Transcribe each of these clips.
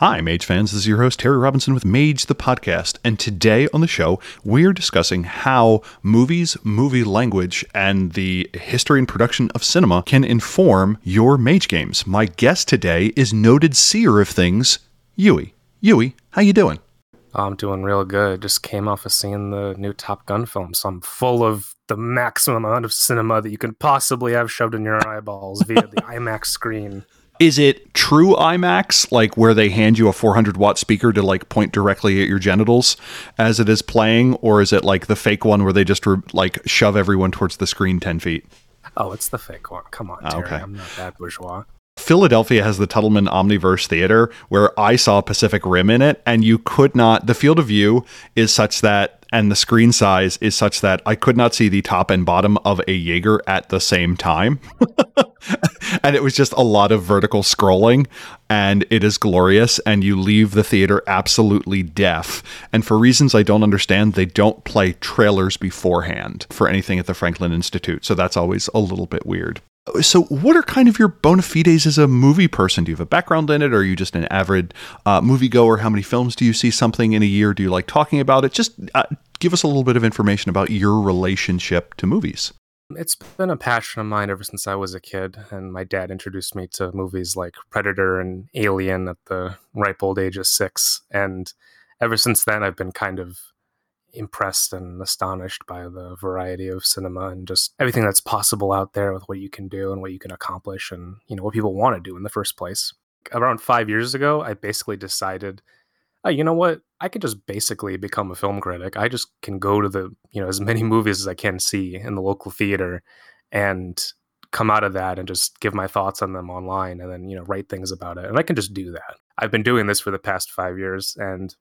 Hi, Mage fans. This is your host, Terry Robinson with Mage the Podcast. And today on the show, we're discussing how movies, movie language, and the history and production of cinema can inform your Mage games. My guest today is noted seer of things, Yui. Yui, how you doing? I'm doing real good. Just came off of seeing the new Top Gun film, so I'm full of the maximum amount of cinema that you can possibly have shoved in your eyeballs via the IMAX screen. Is it true IMAX, like where they hand you a 400 watt speaker to like point directly at your genitals as it is playing, or is it like the fake one where they just re- like shove everyone towards the screen 10 feet? Oh, it's the fake one. Come on, ah, Terry. Okay. I'm not that bourgeois. Philadelphia has the Tuttleman Omniverse Theater where I saw Pacific Rim in it, and you could not, the field of view is such that and the screen size is such that I could not see the top and bottom of a Jaeger at the same time. and it was just a lot of vertical scrolling and it is glorious and you leave the theater absolutely deaf. And for reasons I don't understand, they don't play trailers beforehand for anything at the Franklin Institute. So that's always a little bit weird. So, what are kind of your bona fides as a movie person? Do you have a background in it, or are you just an avid uh, moviegoer? How many films do you see something in a year? Do you like talking about it? Just uh, give us a little bit of information about your relationship to movies. It's been a passion of mine ever since I was a kid, and my dad introduced me to movies like Predator and Alien at the ripe old age of six. And ever since then, I've been kind of impressed and astonished by the variety of cinema and just everything that's possible out there with what you can do and what you can accomplish and you know what people want to do in the first place. Around five years ago i basically decided oh, you know what? I could just basically become a film critic. I just can go to the you know as many movies as i can see in the local theater and come out of that and just give my thoughts on them online and then you know write things about it. And i can just do that. I've been doing this for the past five years and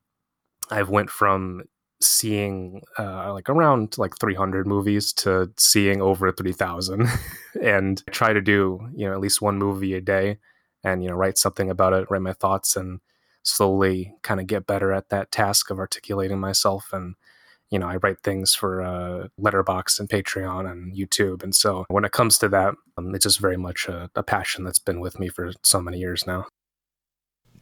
I've went from seeing uh, like around like 300 movies to seeing over 3000 and try to do you know at least one movie a day and you know write something about it write my thoughts and slowly kind of get better at that task of articulating myself and you know i write things for uh, Letterboxd and patreon and youtube. And so when it comes to that um, it's just very much a, a passion that's been with me for so many years now.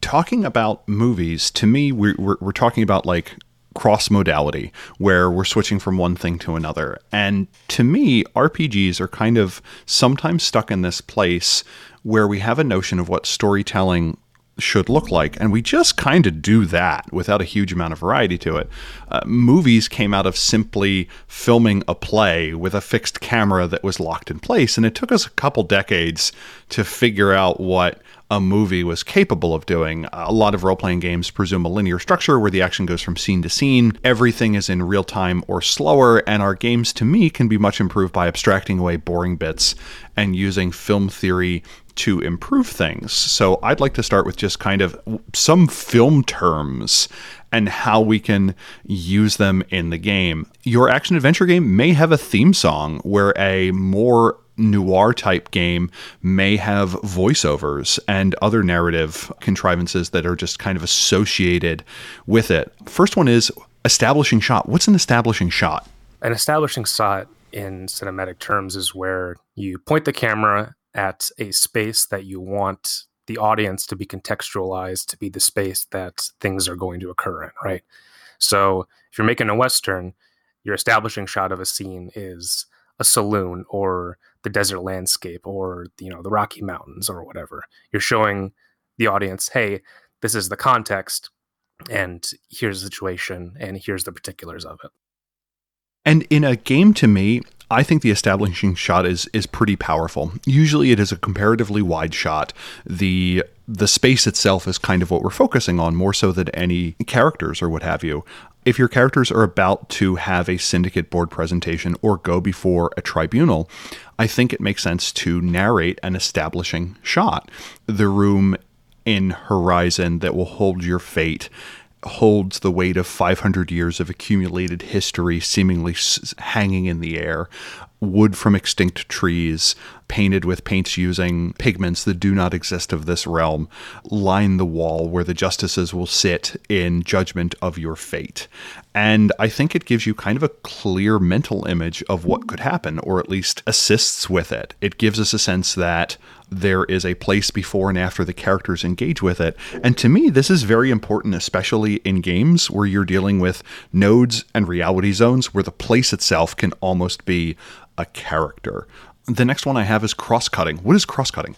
Talking about movies to me we're, we're, we're talking about like cross modality where we're switching from one thing to another. And to me, RPGs are kind of sometimes stuck in this place where we have a notion of what storytelling should look like. And we just kind of do that without a huge amount of variety to it. Uh, movies came out of simply filming a play with a fixed camera that was locked in place. And it took us a couple decades to figure out what a movie was capable of doing. A lot of role playing games presume a linear structure where the action goes from scene to scene. Everything is in real time or slower, and our games, to me, can be much improved by abstracting away boring bits and using film theory to improve things. So I'd like to start with just kind of some film terms and how we can use them in the game. Your action adventure game may have a theme song where a more noir type game may have voiceovers and other narrative contrivances that are just kind of associated with it. First one is establishing shot. What's an establishing shot? An establishing shot in cinematic terms is where you point the camera at a space that you want the audience to be contextualized to be the space that things are going to occur in, right? So if you're making a Western, your establishing shot of a scene is a saloon or the desert landscape or you know the Rocky Mountains or whatever. You're showing the audience, hey, this is the context, and here's the situation, and here's the particulars of it. And in a game, to me, I think the establishing shot is is pretty powerful. Usually, it is a comparatively wide shot. the The space itself is kind of what we're focusing on more so than any characters or what have you if your characters are about to have a syndicate board presentation or go before a tribunal, I think it makes sense to narrate an establishing shot. The room in Horizon that will hold your fate holds the weight of 500 years of accumulated history seemingly hanging in the air. wood from extinct trees, painted with paints using pigments that do not exist of this realm, line the wall where the justices will sit in judgment of your fate. And I think it gives you kind of a clear mental image of what could happen, or at least assists with it. It gives us a sense that there is a place before and after the characters engage with it. And to me, this is very important, especially in games where you're dealing with nodes and reality zones where the place itself can almost be a character. The next one I have is cross cutting. What is cross cutting?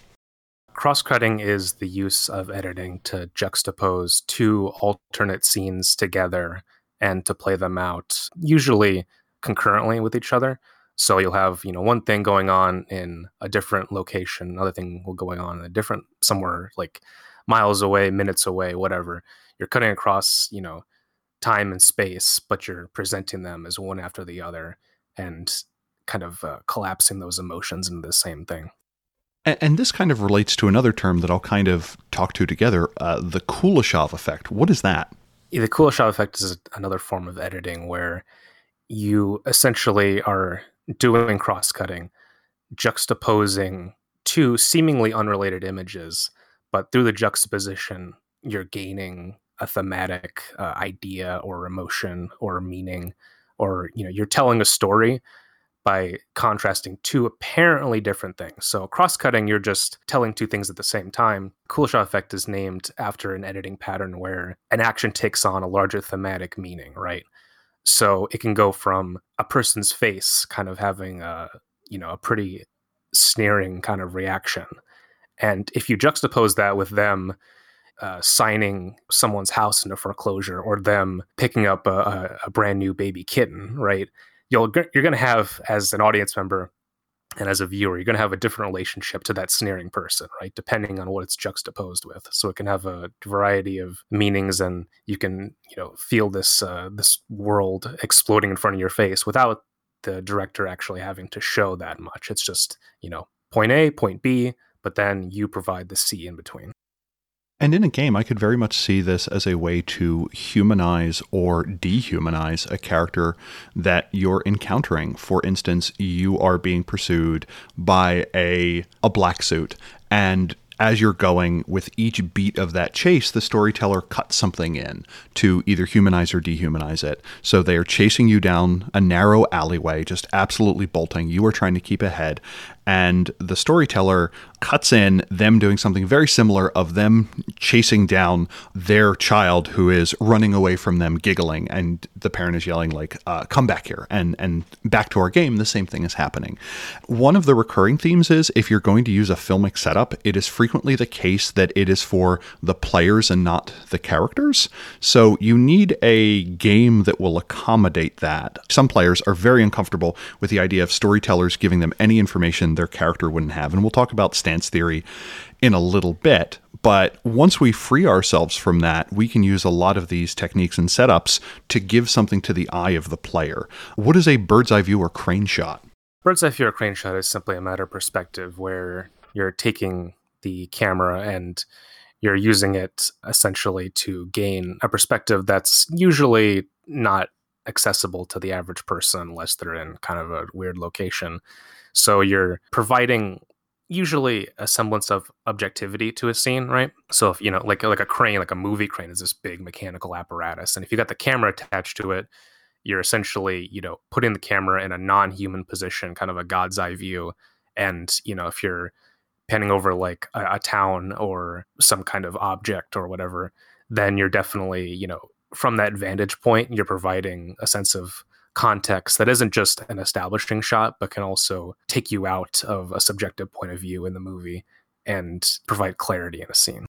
Cross cutting is the use of editing to juxtapose two alternate scenes together and to play them out, usually concurrently with each other. So you'll have, you know, one thing going on in a different location, another thing will going on in a different somewhere like miles away, minutes away, whatever. You're cutting across, you know, time and space, but you're presenting them as one after the other and kind of uh, collapsing those emotions into the same thing. And, and, this kind of relates to another term that I'll kind of talk to together uh, the Kuleshov effect. What is that? Yeah, the Kuleshov effect is another form of editing where you essentially are doing cross cutting, juxtaposing two seemingly unrelated images, but through the juxtaposition, you're gaining a thematic uh, idea or emotion or meaning, or you know, you're telling a story by contrasting two apparently different things. So cross cutting, you're just telling two things at the same time. Kuleshov effect is named after an editing pattern where an action takes on a larger thematic meaning, right? So it can go from a person's face kind of having a, you know, a pretty sneering kind of reaction. And if you juxtapose that with them uh, signing someone's house into foreclosure or them picking up a, a brand new baby kitten, right? You'll you're going to have as an audience member and as a viewer, you're going to have a different relationship to that sneering person, right? Depending on what it's juxtaposed with. So it can have a variety of meanings, and you can, you know, feel this uh, this world exploding in front of your face without the director actually having to show that much. It's just, you know, point A, point B, but then you provide the C in between. And in a game, I could very much see this as a way to humanize or dehumanize a character that you're encountering. For instance, you are being pursued by a a black suit and as you're going with each beat of that chase, the storyteller cuts something in to either humanize or dehumanize it. So they are chasing you down a narrow alleyway, just absolutely bolting. You are trying to keep ahead and the storyteller cuts in them doing something very similar of them chasing down their child who is running away from them giggling and the parent is yelling like uh, come back here and and back to our game the same thing is happening. One of the recurring themes is if you're going to use a filmic setup it is frequently the case that it is for the players and not the characters. So you need a game that will accommodate that. Some players are very uncomfortable with the idea of storytellers giving them any information their character wouldn't have. And we'll talk about stance theory in a little bit. But once we free ourselves from that, we can use a lot of these techniques and setups to give something to the eye of the player. What is a bird's eye view or crane shot? Bird's eye view or crane shot is simply a matter of perspective where you're taking the camera and you're using it essentially to gain a perspective that's usually not accessible to the average person unless they're in kind of a weird location. So you're providing usually a semblance of objectivity to a scene, right? So if you know, like like a crane, like a movie crane, is this big mechanical apparatus, and if you got the camera attached to it, you're essentially you know putting the camera in a non-human position, kind of a god's eye view, and you know if you're panning over like a, a town or some kind of object or whatever, then you're definitely you know from that vantage point, you're providing a sense of context that isn't just an establishing shot, but can also take you out of a subjective point of view in the movie and provide clarity in a scene.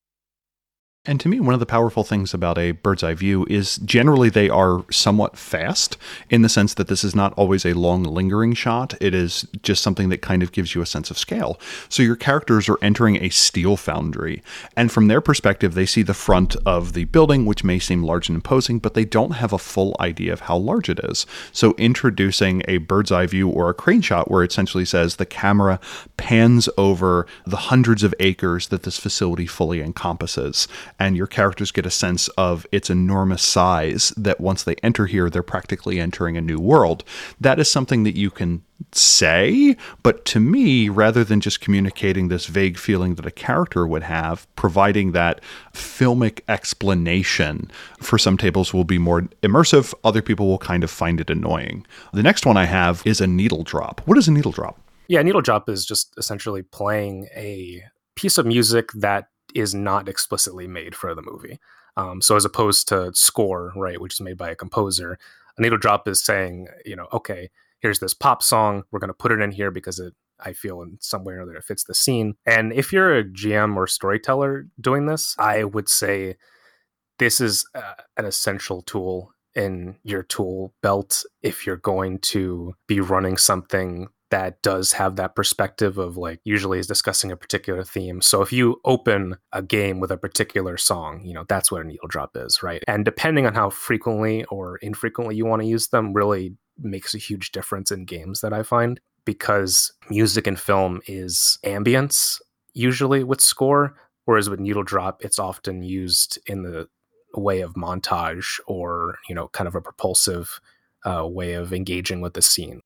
And to me, one of the powerful things about a bird's eye view is generally they are somewhat fast in the sense that this is not always a long, lingering shot. It is just something that kind of gives you a sense of scale. So your characters are entering a steel foundry, and from their perspective, they see the front of the building, which may seem large and imposing, but they don't have a full idea of how large it is. So introducing a bird's eye view or a crane shot where it essentially says the camera pans over the hundreds of acres that this facility fully encompasses and your characters get a sense of its enormous size that once they enter here, they're practically entering a new world. That is something that you can say, but to me, rather than just communicating this vague feeling that a character would have, providing that filmic explanation for some tables will be more immersive, other people will kind of find it annoying. The next one I have is a needle drop. What is a needle drop? Yeah, needle drop is just essentially playing a piece of music that is not explicitly made for the movie. Um, so as opposed to score, right, which is made by a composer, a needle drop is saying, you know, okay, here's this pop song. We're going to put it in here because it, I feel in some way or other it fits the scene. And if you're a GM or storyteller doing this, I would say this is uh, an essential tool in your tool belt if you're going to be running something that does have that perspective of like usually is discussing a particular theme. So if you open a game with a particular song, you know, that's what a needle drop is, right? And depending on how frequently or infrequently you want to use them really makes a huge difference in games that I find because music and film is ambience usually with score whereas with needle drop it's often used in the way of montage or, you know, kind of a propulsive uh, way of engaging with the scene.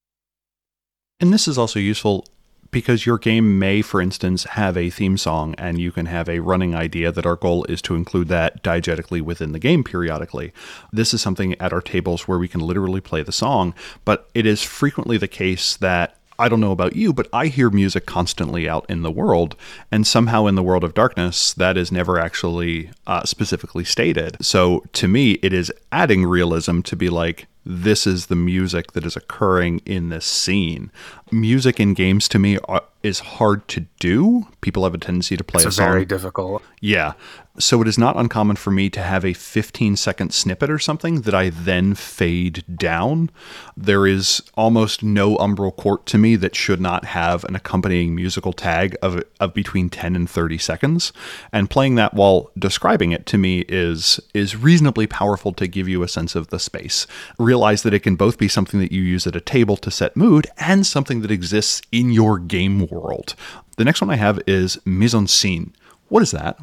And this is also useful because your game may, for instance, have a theme song and you can have a running idea that our goal is to include that diegetically within the game periodically. This is something at our tables where we can literally play the song, but it is frequently the case that I don't know about you, but I hear music constantly out in the world, and somehow in the world of darkness, that is never actually uh, specifically stated. So to me, it is adding realism to be like, this is the music that is occurring in this scene. Music in games to me are, is hard to do. People have a tendency to play it's a song. very difficult. Yeah. So it is not uncommon for me to have a 15 second snippet or something that I then fade down. There is almost no umbral court to me that should not have an accompanying musical tag of, of between 10 and 30 seconds. And playing that while describing it to me is is reasonably powerful to give you a sense of the space. Realize that it can both be something that you use at a table to set mood and something that exists in your game world. The next one I have is mise en scene. What is that?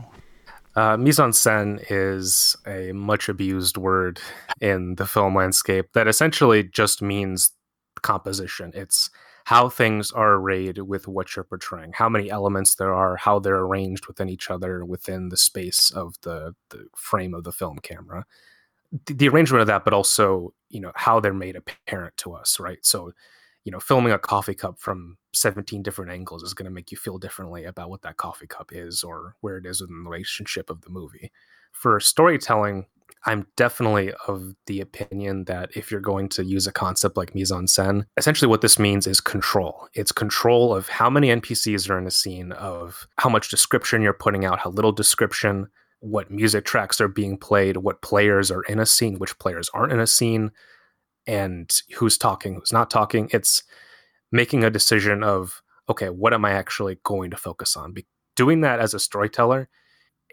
Uh, mise en scène is a much abused word in the film landscape that essentially just means composition. It's how things are arrayed with what you're portraying, how many elements there are, how they're arranged within each other within the space of the, the frame of the film camera. The, the arrangement of that, but also, you know, how they're made apparent to us, right? So you know, filming a coffee cup from 17 different angles is going to make you feel differently about what that coffee cup is or where it is in the relationship of the movie. For storytelling, I'm definitely of the opinion that if you're going to use a concept like mise en scène, essentially what this means is control. It's control of how many NPCs are in a scene, of how much description you're putting out, how little description, what music tracks are being played, what players are in a scene, which players aren't in a scene, and who's talking, who's not talking. It's making a decision of, okay, what am I actually going to focus on? Be- doing that as a storyteller,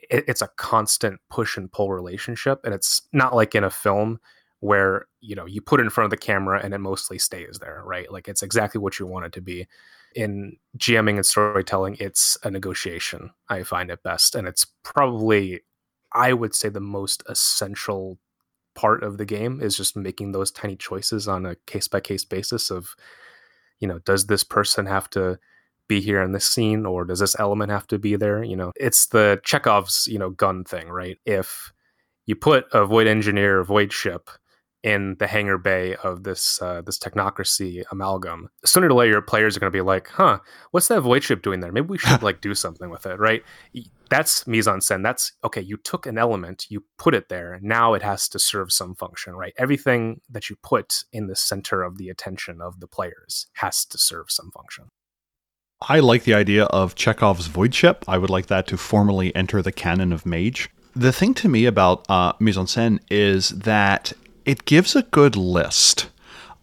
it, it's a constant push and pull relationship. And it's not like in a film where, you know, you put it in front of the camera and it mostly stays there, right? Like it's exactly what you want it to be. In GMing and storytelling, it's a negotiation, I find it best. And it's probably, I would say, the most essential part of the game is just making those tiny choices on a case by case basis of you know does this person have to be here in this scene or does this element have to be there? You know it's the chekhov's you know gun thing right? If you put a void engineer void ship in the hangar bay of this uh, this technocracy amalgam. Sooner or later, your players are going to be like, "Huh, what's that void ship doing there? Maybe we should like do something with it." Right? That's mise en scène. That's okay. You took an element, you put it there. Now it has to serve some function. Right? Everything that you put in the center of the attention of the players has to serve some function. I like the idea of Chekhov's void ship. I would like that to formally enter the canon of Mage. The thing to me about uh, mise en scène is that it gives a good list.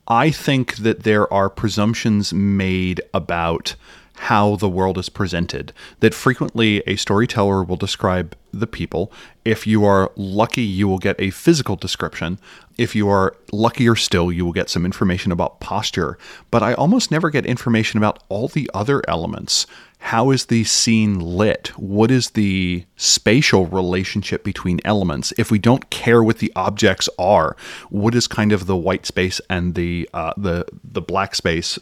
I think that there are presumptions made about how the world is presented. That frequently a storyteller will describe the people. If you are lucky, you will get a physical description. If you are luckier still, you will get some information about posture. But I almost never get information about all the other elements how is the scene lit? What is the spatial relationship between elements? If we don't care what the objects are, what is kind of the white space and the uh, the the black space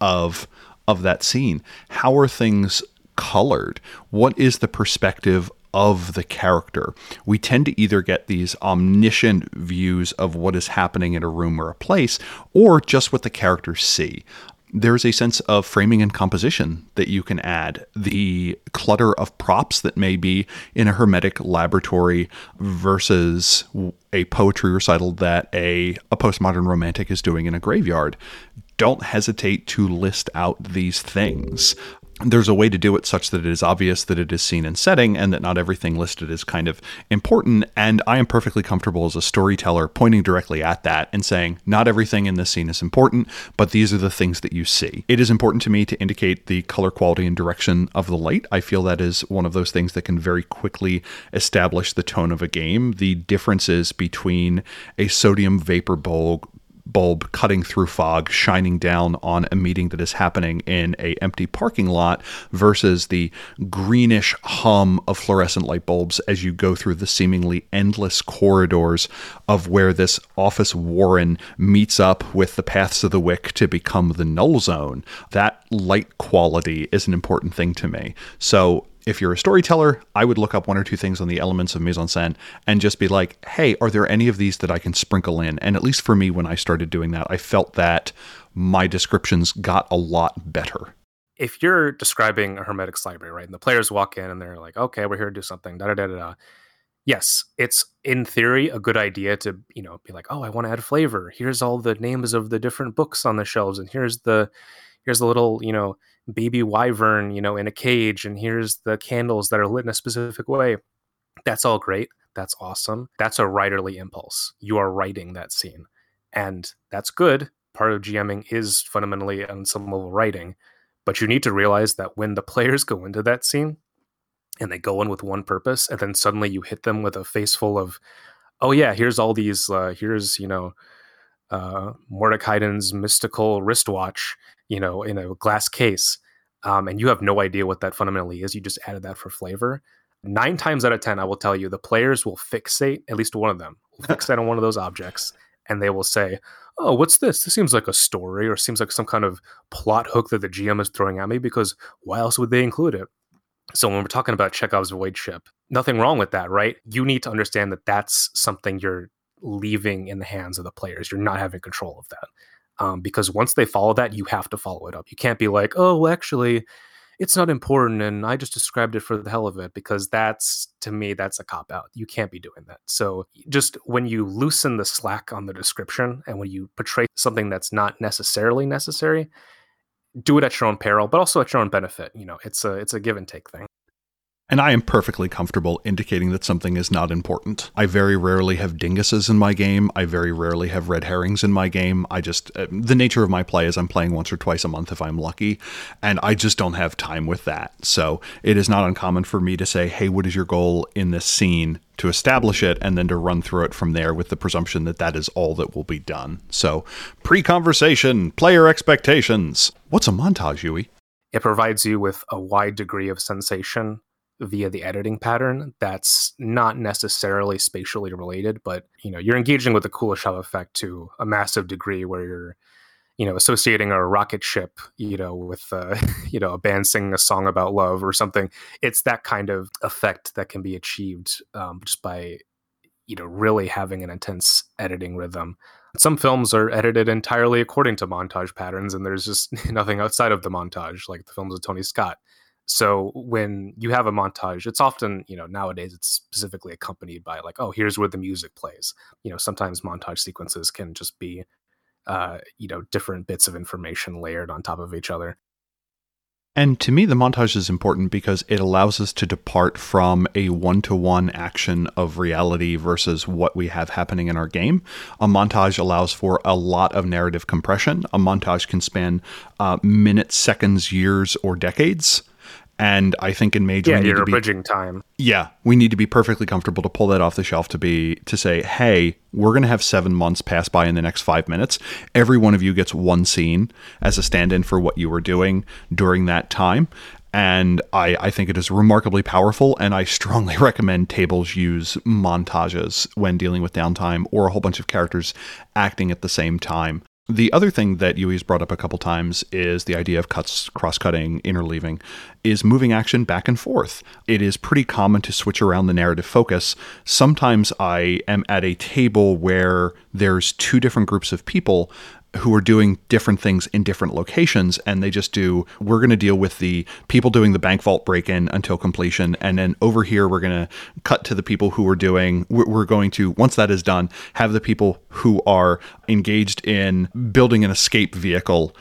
of of that scene? How are things colored? What is the perspective of the character. We tend to either get these omniscient views of what is happening in a room or a place, or just what the characters see. There's a sense of framing and composition that you can add. The clutter of props that may be in a hermetic laboratory versus a poetry recital that a, a postmodern romantic is doing in a graveyard don't hesitate to list out these things there's a way to do it such that it is obvious that it is scene and setting and that not everything listed is kind of important. And I am perfectly comfortable as a storyteller pointing directly at that and saying, not everything in this scene is important, but these are the things that you see. It is important to me to indicate the color quality and direction of the light. I feel that is one of those things that can very quickly establish the tone of a game. The differences between a sodium vapor bulb bulb cutting through fog shining down on a meeting that is happening in a empty parking lot versus the greenish hum of fluorescent light bulbs as you go through the seemingly endless corridors of where this office warren meets up with the paths of the wick to become the null zone. That light quality is an important thing to me. So if you're a storyteller, I would look up one or two things on the elements of mise en scène and just be like, hey, are there any of these that I can sprinkle in? And at least for me, when I started doing that, I felt that my descriptions got a lot better. If you're describing a Hermetics library, right, and the players walk in and they're like, okay, we're here to do something, da da da da. Yes, it's in theory a good idea to, you know, be like, oh, I want to add flavor. Here's all the names of the different books on the shelves, and here's the here's the little, you know, baby wyvern, you know, in a cage, and here's the candles that are lit in a specific way. That's all great. That's awesome. That's a writerly impulse. You are writing that scene. And that's good. Part of GMing is fundamentally on some level writing. But you need to realize that when the players go into that scene and they go in with one purpose, and then suddenly you hit them with a face full of, oh yeah, here's all these, uh, here's, you know, uh, Mordenkainen's mystical wristwatch, you know, in a glass case, um, and you have no idea what that fundamentally is. You just added that for flavor. Nine times out of ten, I will tell you, the players will fixate at least one of them will fixate on one of those objects, and they will say, "Oh, what's this? This seems like a story, or seems like some kind of plot hook that the GM is throwing at me. Because why else would they include it?" So when we're talking about Chekhov's void ship, nothing wrong with that, right? You need to understand that that's something you're leaving in the hands of the players. You're not having control of that um, because once they follow that, you have to follow it up. You can't be like, oh, well, actually, it's not important, and I just described it for the hell of it because that's to me that's a cop out. You can't be doing that. So just when you loosen the slack on the description and when you portray something that's not necessarily necessary, do it at your own peril, but also at your own benefit. You know, it's a it's a give and take thing. And I am perfectly comfortable indicating that something is not important. I very rarely have dinguses in my game. I very rarely have red herrings in my game. I just, uh, the nature of my play is I'm playing once or twice a month if I'm lucky, and I just don't have time with that. So it is not uncommon for me to say, hey, what is your goal in this scene? To establish it and then to run through it from there with the presumption that that is all that will be done. So, pre conversation, player expectations. What's a montage, Yui? It provides you with a wide degree of sensation via the editing pattern that's not necessarily spatially related but you know you're engaging with the kuleshov effect to a massive degree where you're you know associating a rocket ship you know with uh, you know a band singing a song about love or something. It's that kind of effect that can be achieved um, just by you know really having an intense editing rhythm. Some films are edited entirely according to montage patterns and there's just nothing outside of the montage like the films of tony scott so when you have a montage, it's often, you know, nowadays it's specifically accompanied by like, oh, here's where the music plays. You know, sometimes montage sequences can just be, uh, you know, different bits of information layered on top of each other. And to me, the montage is important because it allows us to depart from a one to one action of reality versus what we have happening in our game. A montage allows for a lot of narrative compression. A montage can span uh, minutes, seconds, years, or decades. And I think in Mage, yeah, we need to be, bridging time. Yeah, we need to be perfectly comfortable to pull that off the shelf to be to say, hey, we're going to have seven months pass by in the next five minutes. Every one of you gets one scene as a stand-in for what you were doing during that time, And I, I think it is remarkably powerful, and I strongly recommend tables use montages when dealing with downtime or a whole bunch of characters acting at the same time. The other thing that Yui's brought up a couple times is the idea of cuts, cross-cutting, interleaving, is moving action back and forth. It is pretty common to switch around the narrative focus. Sometimes I am at a table where there's two different groups of people who are doing different things in different locations and they just do we're going to deal with the people doing the bank vault break in until completion and then over here we're going to cut to the people who are doing we're going to once that is done have the people who are engaged in building an escape vehicle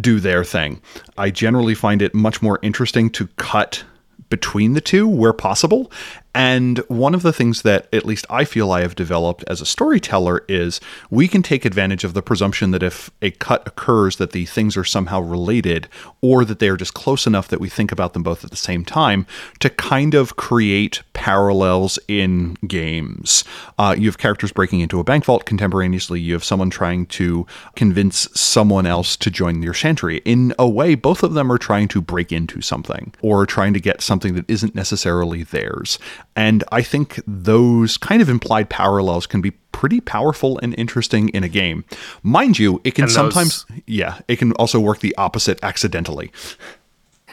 do their thing. I generally find it much more interesting to cut between the two where possible and one of the things that at least I feel I have developed as a storyteller is we can take advantage of the presumption that if a cut occurs that the things are somehow related or that they are just close enough that we think about them both at the same time to kind of create parallels in games. Uh, you have characters breaking into a bank vault contemporaneously. You have someone trying to convince someone else to join your chantry. In a way, both of them are trying to break into something or trying to get something that isn't necessarily theirs. And I think those kind of implied parallels can be pretty powerful and interesting in a game. Mind you, it can those, sometimes, yeah, it can also work the opposite accidentally.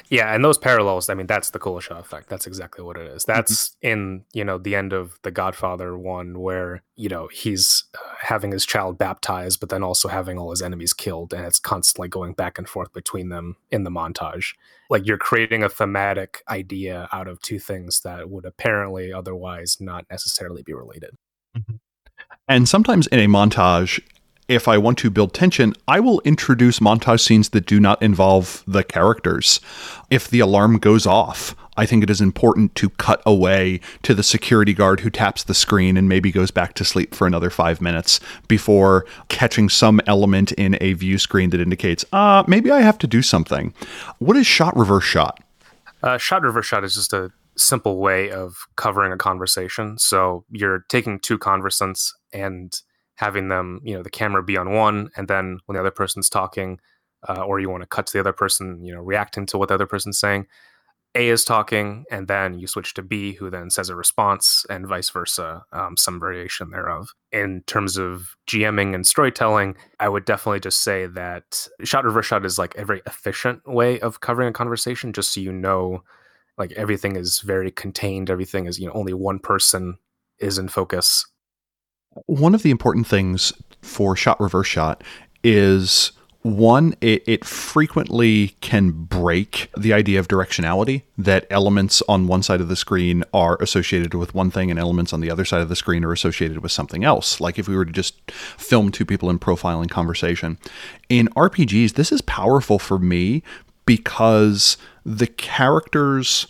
Yeah, and those parallels, I mean, that's the Kuleshov effect. That's exactly what it is. That's mm-hmm. in, you know, the end of The Godfather one where, you know, he's uh, having his child baptized, but then also having all his enemies killed. And it's constantly going back and forth between them in the montage. Like you're creating a thematic idea out of two things that would apparently otherwise not necessarily be related. Mm-hmm. And sometimes in a montage, if I want to build tension, I will introduce montage scenes that do not involve the characters. If the alarm goes off, I think it is important to cut away to the security guard who taps the screen and maybe goes back to sleep for another five minutes before catching some element in a view screen that indicates, uh, maybe I have to do something. What is shot reverse shot? Uh, shot reverse shot is just a simple way of covering a conversation. So you're taking two conversants and having them, you know, the camera be on one, and then when the other person's talking, uh, or you want to cut to the other person, you know, reacting to what the other person's saying. A is talking, and then you switch to B, who then says a response, and vice versa, um, some variation thereof. In terms of GMing and storytelling, I would definitely just say that shot reverse shot is like a very efficient way of covering a conversation, just so you know, like everything is very contained, everything is, you know, only one person is in focus one of the important things for shot reverse shot is one, it, it, frequently can break the idea of directionality, that elements on one side of the screen are associated with one thing and elements on the other side of the screen are associated with something else. Like if we were to just film two people in profile profiling conversation. In RPGs, this is powerful for me because the characters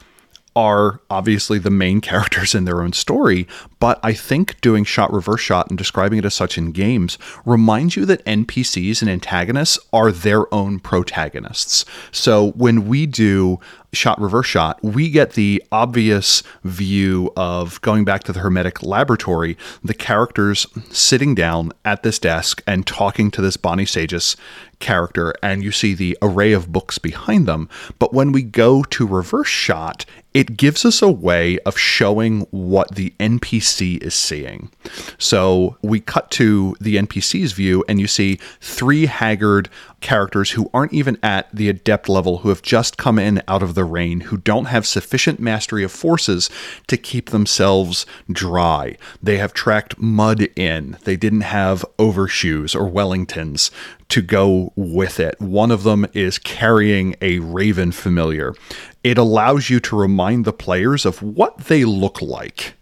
are obviously the main characters in their own story, but I think doing shot reverse shot and describing it as such in games reminds you that NPCs and antagonists are their own protagonists. So when we do shot reverse shot, we get the obvious view of going back to the Hermetic laboratory, the characters sitting down at this desk and talking to this Bonisagus character, and you see the array of books behind them. But when we go to reverse shot, it gives us a way of showing what the NPC is seeing. So we cut to the NPC's view, and you see three haggard characters who aren't even at the adept level, who have just come in out of the rain, who don't have sufficient mastery of forces to keep themselves dry. They have tracked mud in, they didn't have overshoes or Wellingtons to go with it. One of them is carrying a raven familiar. It allows you to remind the players of what they look like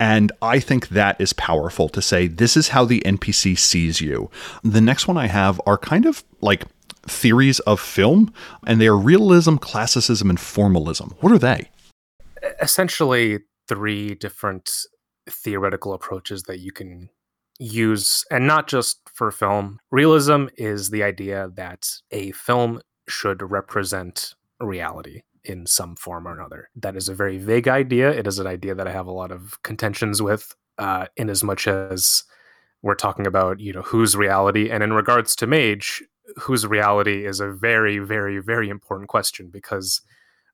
and I think that is powerful to say, this is how the NPC sees you. The next one I have are kind of like theories of film, and they are realism, classicism, and formalism. What are they? Essentially, three different theoretical approaches that you can use, and not just for film. Realism is the idea that a film should represent reality in some form or another. That is a very vague idea. It is an idea that I have a lot of contentions with, uh, in as much as we're talking about, you know, whose reality. And in regards to Mage, whose reality is a very, very, very important question because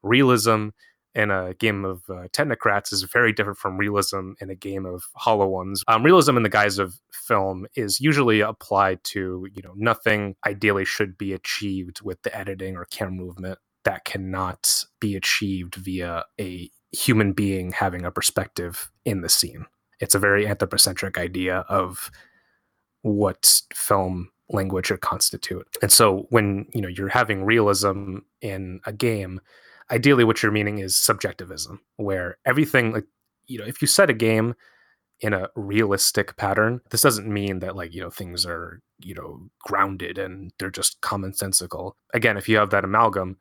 realism in a game of uh, technocrats is very different from realism in a game of hollow ones. Um, realism in the guise of film is usually applied to, you know, nothing ideally should be achieved with the editing or camera movement that cannot be achieved via a human being having a perspective in the scene. It's a very anthropocentric idea of what film language should constitute. And so when, you know, you're having realism in a game, ideally what you're meaning is subjectivism where everything like you know if you set a game in a realistic pattern this doesn't mean that like you know things are you know grounded and they're just commonsensical. Again if you have that amalgam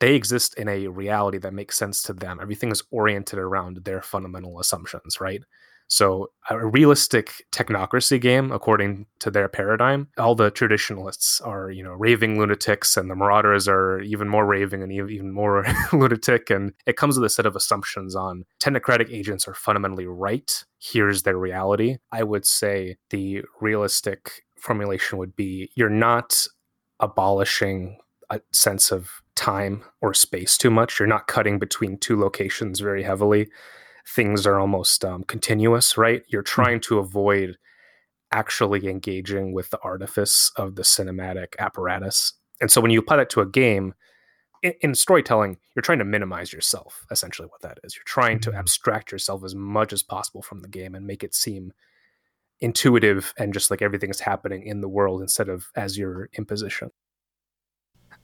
they exist in a reality that makes sense to them. Everything is oriented around their fundamental assumptions right so a realistic technocracy game, according to their paradigm, all the traditionalists are, you know, raving lunatics and the marauders are even more raving and even more lunatic. And it comes with a set of assumptions on technocratic agents are fundamentally right. Here's their reality. I would say the realistic formulation would be you're not abolishing a sense of time or space too much. You're not cutting between two locations very heavily things are almost um, continuous, right? You're hmm. trying to avoid actually engaging with the artifice of the cinematic apparatus. And so when you apply that to a game, in, in storytelling, you're trying to minimize yourself, essentially, what that is. You're trying mm-hmm. to abstract yourself as much as possible from the game and make it seem intuitive and just like everything is happening in the world instead of as your imposition.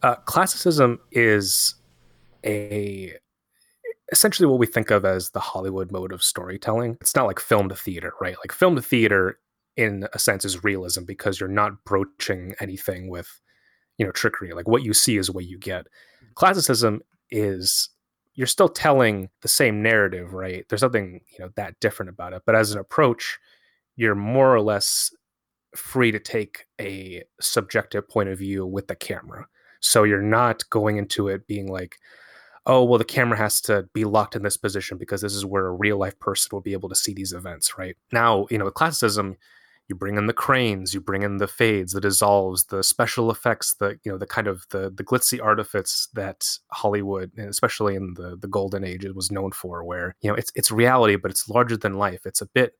Uh, classicism is a essentially what we think of as the Hollywood mode of storytelling. It's not like film to theater, right? Like film to theater in a sense is realism because you're not broaching anything with, you know, trickery. Like what you see is what you get. Classicism is you're still telling the same narrative, right? There's nothing, you know, that different about it. But as an approach, you're more or less free to take a subjective point of view with the camera. So you're not going into it being like, oh well the camera has to be locked in this position because this is where a real life person will be able to see these events right? Now you know with classicism you bring in the cranes you bring in the fades the dissolves the special effects the you know the kind of the the glitzy artifice that hollywood especially in the the golden age it was known for where you know it's it's reality but it's larger than life. It's a bit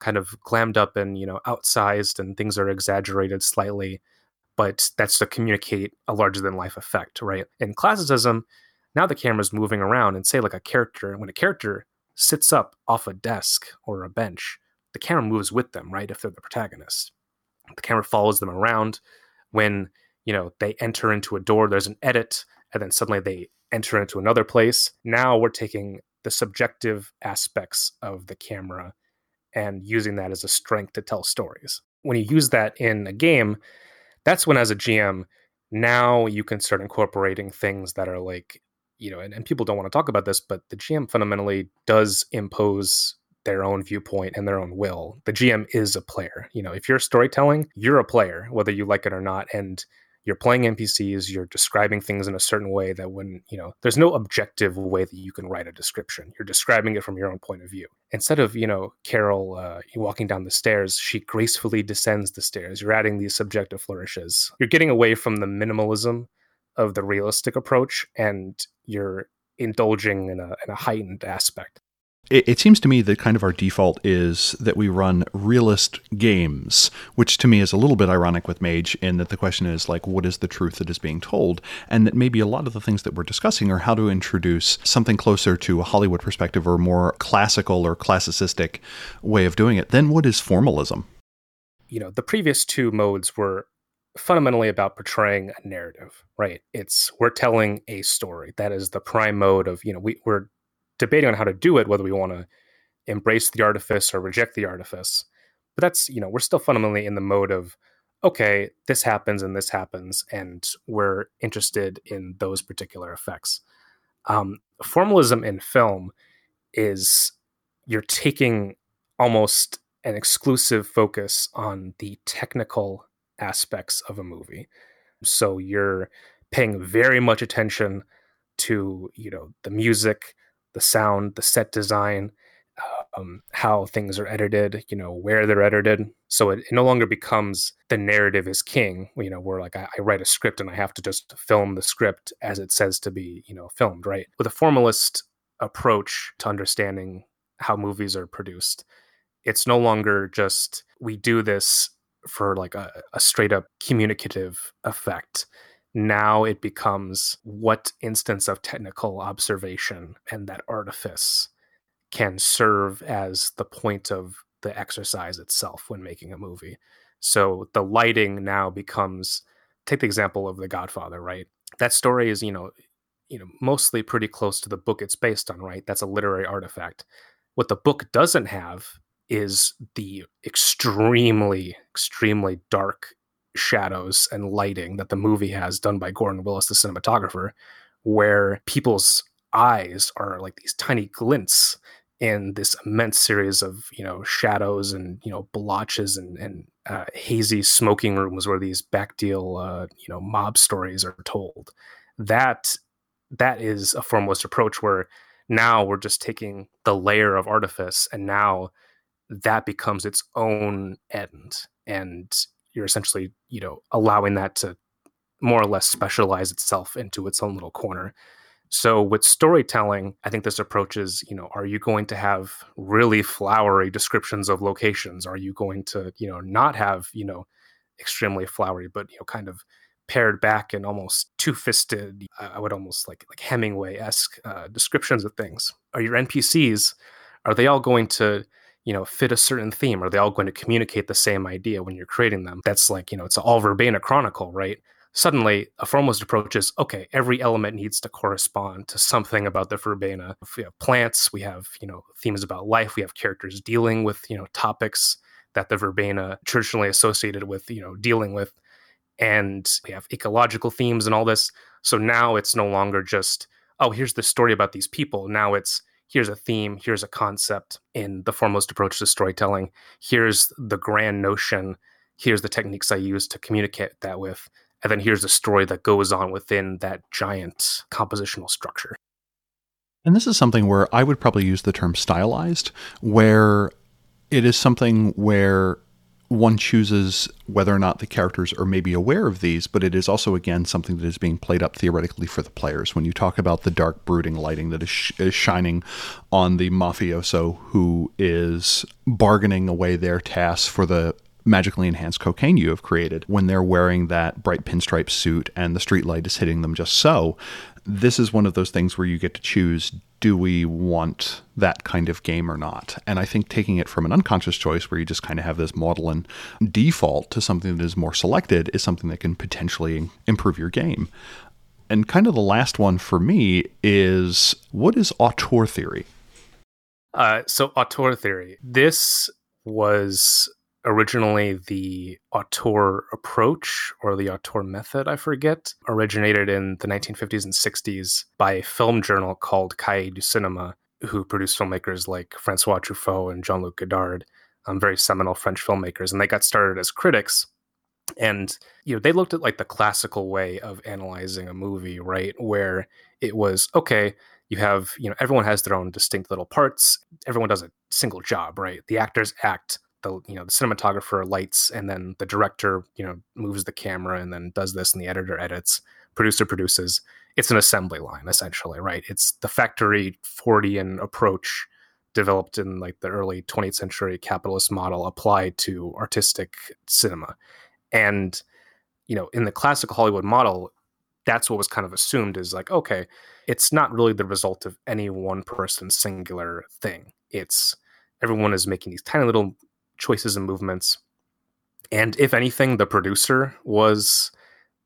kind of glammed up and you know outsized and things are exaggerated slightly but that's to communicate a larger than life effect right? In classicism now the camera's moving around and say like a character, when a character sits up off a desk or a bench, the camera moves with them, right? If they're the protagonist. The camera follows them around. When, you know, they enter into a door, there's an edit, and then suddenly they enter into another place. Now we're taking the subjective aspects of the camera and using that as a strength to tell stories. When you use that in a game, that's when as a GM, now you can start incorporating things that are like you know, and, and people don't want to talk about this, but the GM fundamentally does impose their own viewpoint and their own will. The GM is a player. You know, if you're storytelling, you're a player, whether you like it or not. And you're playing NPCs, you're describing things in a certain way that when, you know, there's no objective way that you can write a description. You're describing it from your own point of view. Instead of, you know, Carol uh, walking down the stairs, she gracefully descends the stairs. You're adding these subjective flourishes. You're getting away from the minimalism of the realistic approach and you're indulging in a, in a heightened aspect. It, it, seems to me that kind of our default is that we run realist games, which to me is a little bit ironic with Mage in that the question is like, what is the truth that is being told? And that maybe a lot of the things that we're discussing are how to introduce something closer to a Hollywood perspective or more classical or classicistic way of doing it. Then what is formalism? You know, the previous two modes were fundamentally about portraying a narrative, right? It's we're telling a story. That is the prime mode of, you know, we, we're debating on how to do it, whether we want to embrace the artifice or reject the artifice. But that's, you know, we're still fundamentally in the mode of, okay, this happens and this happens, and we're interested in those particular effects. Um, formalism in film is you're taking almost an exclusive focus on the technical aspects of a movie. So you're paying very much attention to, you know, the music, the sound, the set design, um, how things are edited, you know, where they're edited. So it, it, no longer becomes the narrative is king, you know, where like I, I, write a script and I have to just film the script as it says to be, you know, filmed, right? With a formalist approach to understanding how movies are produced, it's no longer just we do this for like a, a straight up communicative effect now it becomes what instance of technical observation and that artifice can serve as the point of the exercise itself when making a movie. So the lighting now becomes take the example of The Godfather, right? That story is, you know, you know, mostly pretty close to the book it's based on, right? That's a literary artifact. What the book doesn't have is the extremely, extremely dark shadows and lighting that the movie has done by Gordon Willis, the cinematographer, where people's eyes are like these tiny glints in this immense series of you know shadows and you know blotches and, and uh, hazy smoking rooms where these backdeal uh, you know mob stories are told. That that is a formalist approach where now we're just taking the layer of artifice and now that becomes its own end and you're essentially you know allowing that to more or less specialize itself into its own little corner so with storytelling, I think this approach is, you know, are you going to have really flowery descriptions of locations? Are you going to, you know, not have, you know, extremely flowery, but you know, kind of pared back and almost two-fisted, I would almost like like Hemingway-esque uh, descriptions of things. Are your NPCs are they all going to you know fit a certain theme are they all going to communicate the same idea when you're creating them. That's like you know it's all verbena chronicle right? Suddenly a formalist approach is okay every element needs to correspond to something about the verbena. If we have plants we have you know themes about life we have characters dealing with you know topics that the verbena traditionally associated with you know dealing with. And we have ecological themes and all this. So now it's no longer just oh here's the story about these people. Now it's here's a theme here's a concept in the formalist approach to storytelling. Here's the grand notion. Here's the techniques i use to communicate that with. And then here's the story that goes on within that giant compositional structure. And this is something where I would probably use the term stylized, where it is something where one chooses whether or not the characters are maybe aware of these, but it is also, again, something that is being played up theoretically for the players. When you talk about the dark, brooding lighting that is, sh- is shining on the mafioso who is bargaining away their tasks for the magically enhanced cocaine you have created when they're wearing that bright pinstripe suit and the streetlight is hitting them just so. This is one of those things where you get to choose do we want that kind of game or not? And I think taking it from an unconscious choice where you just kind of have this model and default to something that is more selected is something that can potentially improve your game. And kind of the last one for me is what is auteur theory? Uh, so auteur theory. This was originally the auteur approach or the auteur method, I forget, originated in the 1950s and 60s by a film journal called Cahiers du Cinema, who produced filmmakers like Francois Truffaut and Jean Luc Godard, um, very seminal French filmmakers. And they got started as critics. And you know they looked at like the classical way of analyzing a movie, right? Where it was okay, you have you know everyone has their own distinct little parts. Everyone does a single job, right? The actors act the you know the cinematographer lights and then the director you know moves the camera and then does this and the editor edits producer produces. It's an assembly line essentially right? It's the factory fortean approach developed in like the early 20th century capitalist model applied to artistic cinema. And you know in the classical hollywood model that's what was kind of assumed is like okay it's not really the result of any one person's singular thing. It's everyone is making these tiny little choices and movements. And if anything, the producer was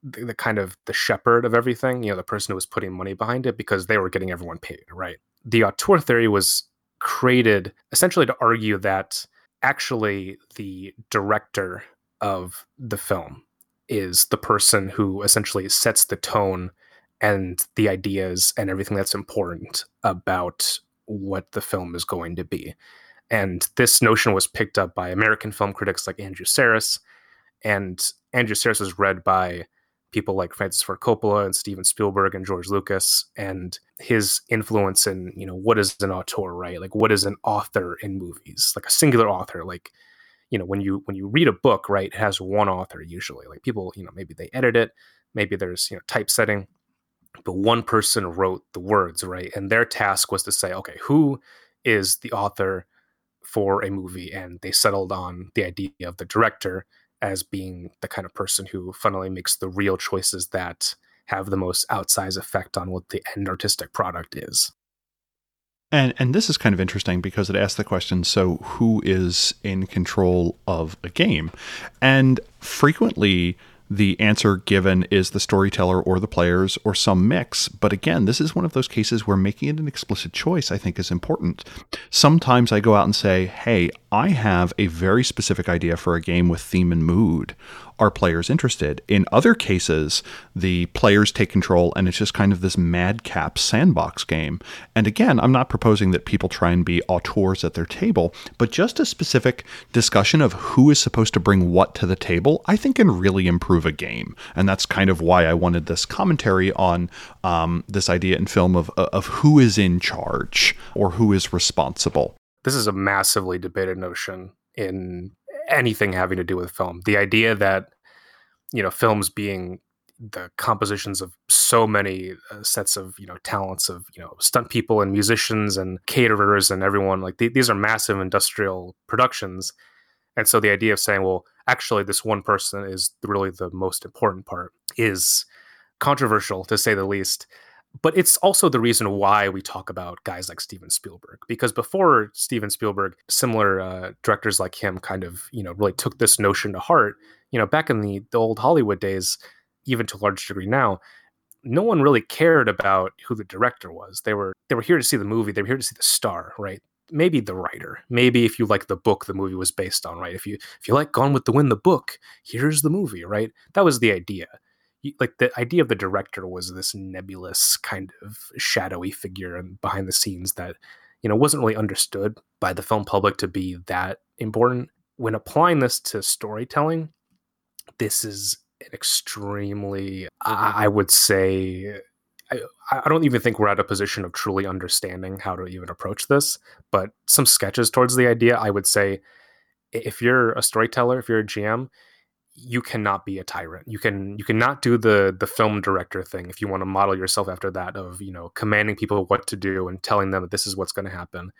the, the, kind of the shepherd of everything, you know, the person who was putting money behind it because they were getting everyone paid, right? The auteur theory was created essentially to argue that actually the director of the film is the person who essentially sets the tone and the ideas and everything that's important about what the film is going to be. And this notion was picked up by American film critics like Andrew Sarris. And Andrew Sarris was read by people like Francis Ford Coppola and Steven Spielberg and George Lucas and his influence in, you know, what is an auteur, right? Like what is an author in movies? Like a singular author, like you know, when you when you read a book, right, it has one author usually. Like people, you know, maybe they edit it, maybe there's, you know, typesetting, but one person wrote the words, right? And their task was to say, okay, who is the author for a movie? And they settled on the idea of the director as being the kind of person who funnily makes the real choices that have the most outsized effect on what the end artistic product is. And and this is kind of interesting because it asks the question so who is in control of a game? And frequently the answer given is the storyteller or the players or some mix. But again, this is one of those cases where making it an explicit choice, I think, is important. Sometimes I go out and say, hey, I have a very specific idea for a game with theme and mood. Are players interested? In other cases, the players take control and it's just kind of this madcap sandbox game. And again, I'm not proposing that people try and be auteurs at their table, but just a specific discussion of who is supposed to bring what to the table, I think can really improve a game. And that's kind of why I wanted this commentary on um, this idea in film of, of who is in charge or who is responsible. This is a massively debated notion in anything having to do with film. The idea that you know films being the compositions of so many uh, sets of you know talents of you know stunt people and musicians and caterers and everyone like th- these are massive industrial productions and so the idea of saying well actually this one person is really the most important part is controversial to say the least but it's also the reason why we talk about guys like Steven Spielberg because before Steven Spielberg, similar uh, directors like him kind of you know really took this notion to heart. You know, back in the, the old Hollywood days, even to a large degree now, no one really cared about who the director was. They were they were here to see the movie. They were here to see the star, right? Maybe the writer. Maybe if you like the book the movie was based on, right? If you if you like Gone with the Wind, the book, here's the movie, right? That was the idea like the idea of the director was this nebulous kind of shadowy figure and behind the scenes that you know wasn't really understood by the film public to be that important. When applying this to storytelling this is an extremely i, I would say I, I don't even think we're at a position of truly understanding how to even approach this but some sketches towards the idea i would say if you're a storyteller if you're a gm you cannot be a tyrant. You can you cannot do the the film director thing if you want to model yourself after that of, you know, commanding people what to do and telling them that this is what's going to happen.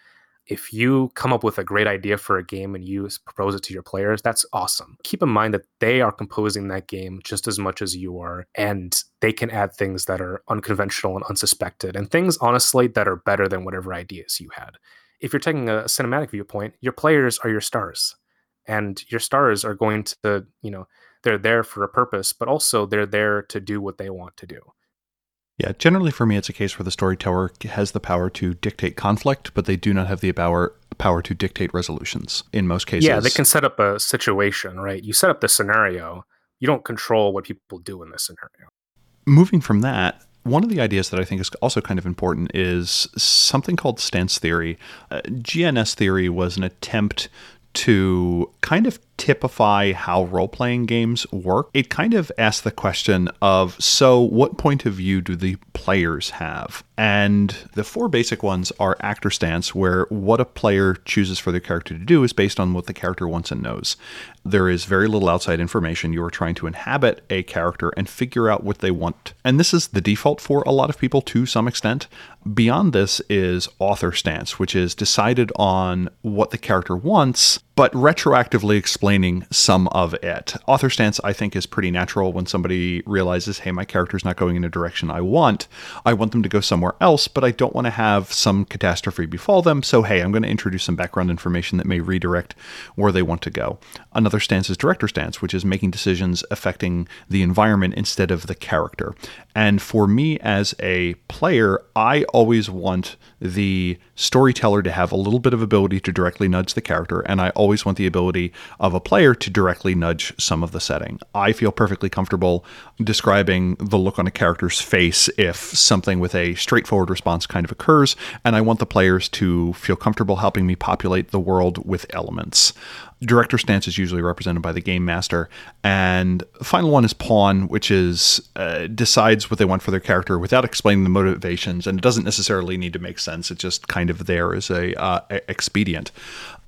If you come up with a great idea for a game and you propose it to your players, that's awesome. Keep in mind that they are composing that game just as much as you are, and they can add things that are unconventional and unsuspected, and things, honestly, that are better than whatever ideas you had. If you're taking a cinematic viewpoint, your players are your stars and your stars are going to you know they're there for a purpose but also they're there to do what they want to do. Yeah generally for me it's a case where the storyteller has the power to dictate conflict but they do not have the power power to dictate resolutions in most cases yeah they can set up a situation right? You set up the scenario. You don't control what people do in this scenario. Moving from that one of the ideas that I think is also kind of important is something called stance theory. Uh, GNS theory was an attempt to kind of typify how role playing games work. It kind of asks the question of so, what point of view do the players have? And the four basic ones are actor stance, where what a player chooses for their character to do is based on what the character wants and knows. There is very little outside information. You are trying to inhabit a character and figure out what they want. And this is the default for a lot of people to some extent. Beyond this is author stance, which is decided on what the character wants but retroactively explaining some of it. Author stance, I think, is pretty natural when somebody realizes, hey, my character's not going in a direction I want. I want them to go somewhere else, but I don't want to have some catastrophe befall them. So, hey, I'm going to introduce some background information that may redirect where they want to go. Another stance is director stance, which is making decisions affecting the environment instead of the character. And for me as a player, I always want the storyteller to have a little bit of ability to directly nudge the character, and I always want the ability of a player to directly nudge some of the setting. I feel perfectly comfortable describing the look on a character's face if something with a straightforward response kind of occurs, and I want the players to feel comfortable helping me populate the world with elements. Director stance is usually represented by the game master and final one is pawn which is uh, decides what they want for their character without explaining the motivations and it doesn't necessarily need to make sense. It's just kind of there as a uh, expedient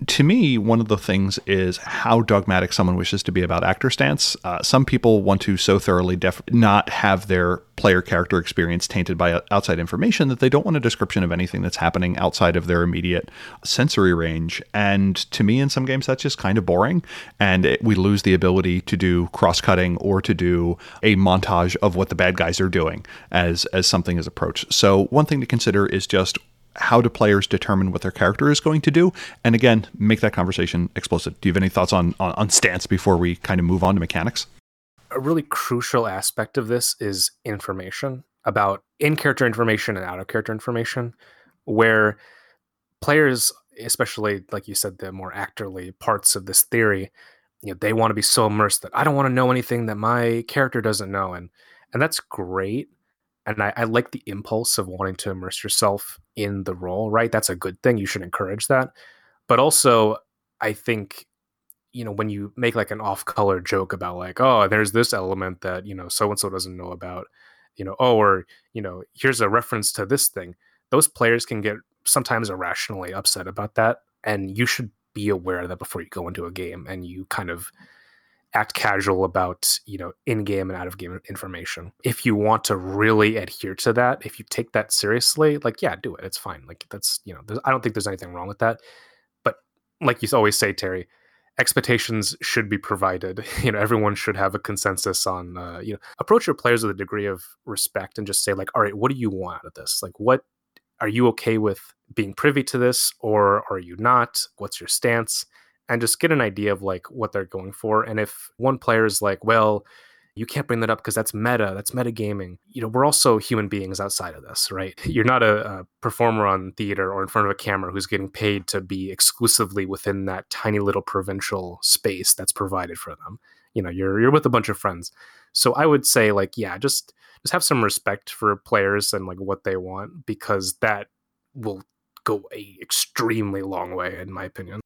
to me, one of the things is how dogmatic someone wishes to be about actor stance. Uh, some people want to so thoroughly def- not have their player character experience tainted by outside information that they don't want a description of anything that's happening outside of their immediate sensory range. And to me, in some games, that's just kind of boring. And it, we lose the ability to do cross cutting or to do a montage of what the bad guys are doing as, as something is approached. So, one thing to consider is just how do players determine what their character is going to do? And again, make that conversation explosive. Do you have any thoughts on, on, on stance before we kind of move on to mechanics? A really crucial aspect of this is information about in character information and out of character information, where players, especially like you said, the more actorly parts of this theory, you know, they want to be so immersed that I don't want to know anything that my character doesn't know. And and that's great and I, I, like the impulse of wanting to immerse yourself in the role right? That's a good thing you should encourage that. But also i think you know when you make like an off color joke about like oh there's this element that you know so and so doesn't know about you know oh or you know here's a reference to this thing those players can get sometimes irrationally upset about that and you should be aware of that before you go into a game and you kind of act casual about you know in-game and out-of-game information. If you want to really adhere to that if you take that seriously like yeah do it. It's fine. Like that's you know i don't think there's anything wrong with that. But like you always say terry expectations should be provided. You know everyone should have a consensus on uh, you know approach your players with a degree of respect and just say like all right what do you want out of this? Like what are you okay with being privy to this or are you not? What's your stance and just get an idea of like what they're going for. And if one player is like, well, you can't bring that up because that's meta, that's meta gaming. You know, we're also human beings outside of this, right? You're not a, a, performer on theater or in front of a camera who's getting paid to be exclusively within that tiny little provincial space that's provided for them. You know, you're you're with a bunch of friends. So I would say like, yeah, just just have some respect for players and like what they want because that will go a extremely long way in my opinion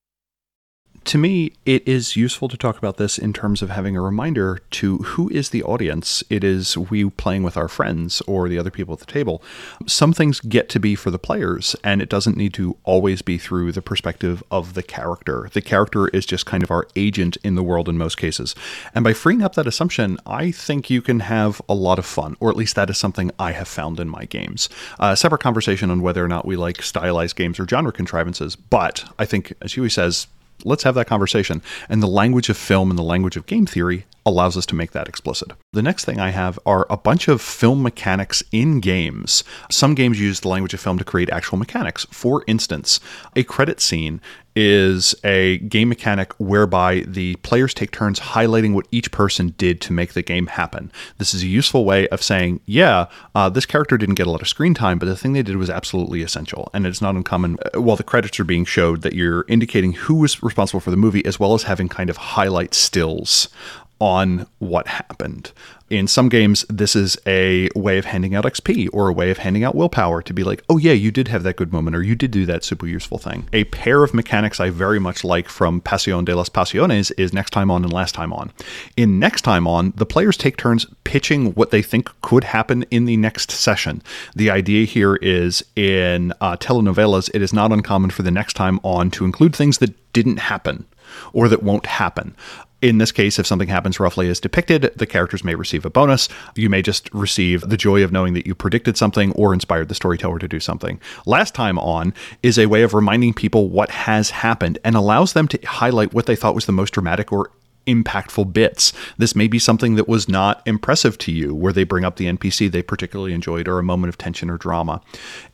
to me, it is useful to talk about this in terms of having a reminder to who is the audience. It is we playing with our friends or the other people at the table. Some things get to be for the players, and it doesn't need to always be through the perspective of the character. The character is just kind of our agent in the world in most cases. And by freeing up that assumption, I think you can have a lot of fun, or at least that is something I have found in my games. A separate conversation on whether or not we like stylized games or genre contrivances, but I think, as Huey says, let's have that conversation. And the language of film and the language of game theory allows us to make that explicit. The next thing I have are a bunch of film mechanics in games. Some games use the language of film to create actual mechanics. For instance, a credit scene is a game mechanic whereby the players take turns highlighting what each person did to make the game happen. This is a useful way of saying, yeah, uh, this character didn't get a lot of screen time, but the thing they did was absolutely essential. And it's not uncommon uh, while the credits are being showed that you're indicating who was responsible for the movie as well as having kind of highlight stills on what happened. In some games, this is a way of handing out XP or a way of handing out willpower to be like, oh, yeah, you did have that good moment or you did do that super useful thing. A pair of mechanics I very much like from Pasión de las Pasiones is Next Time On and Last Time On. In Next Time On, the players take turns pitching what they think could happen in the next session. The idea here is in uh, telenovelas, it is not uncommon for the next time on to include things that didn't happen or that won't happen. In this case, if something happens roughly as depicted, the characters may receive a bonus. You may just receive the joy of knowing that you predicted something or inspired the storyteller to do something. Last time on is a way of reminding people what has happened and allows them to highlight what they thought was the most dramatic or impactful bits. This may be something that was not impressive to you, where they bring up the NPC they particularly enjoyed or a moment of tension or drama.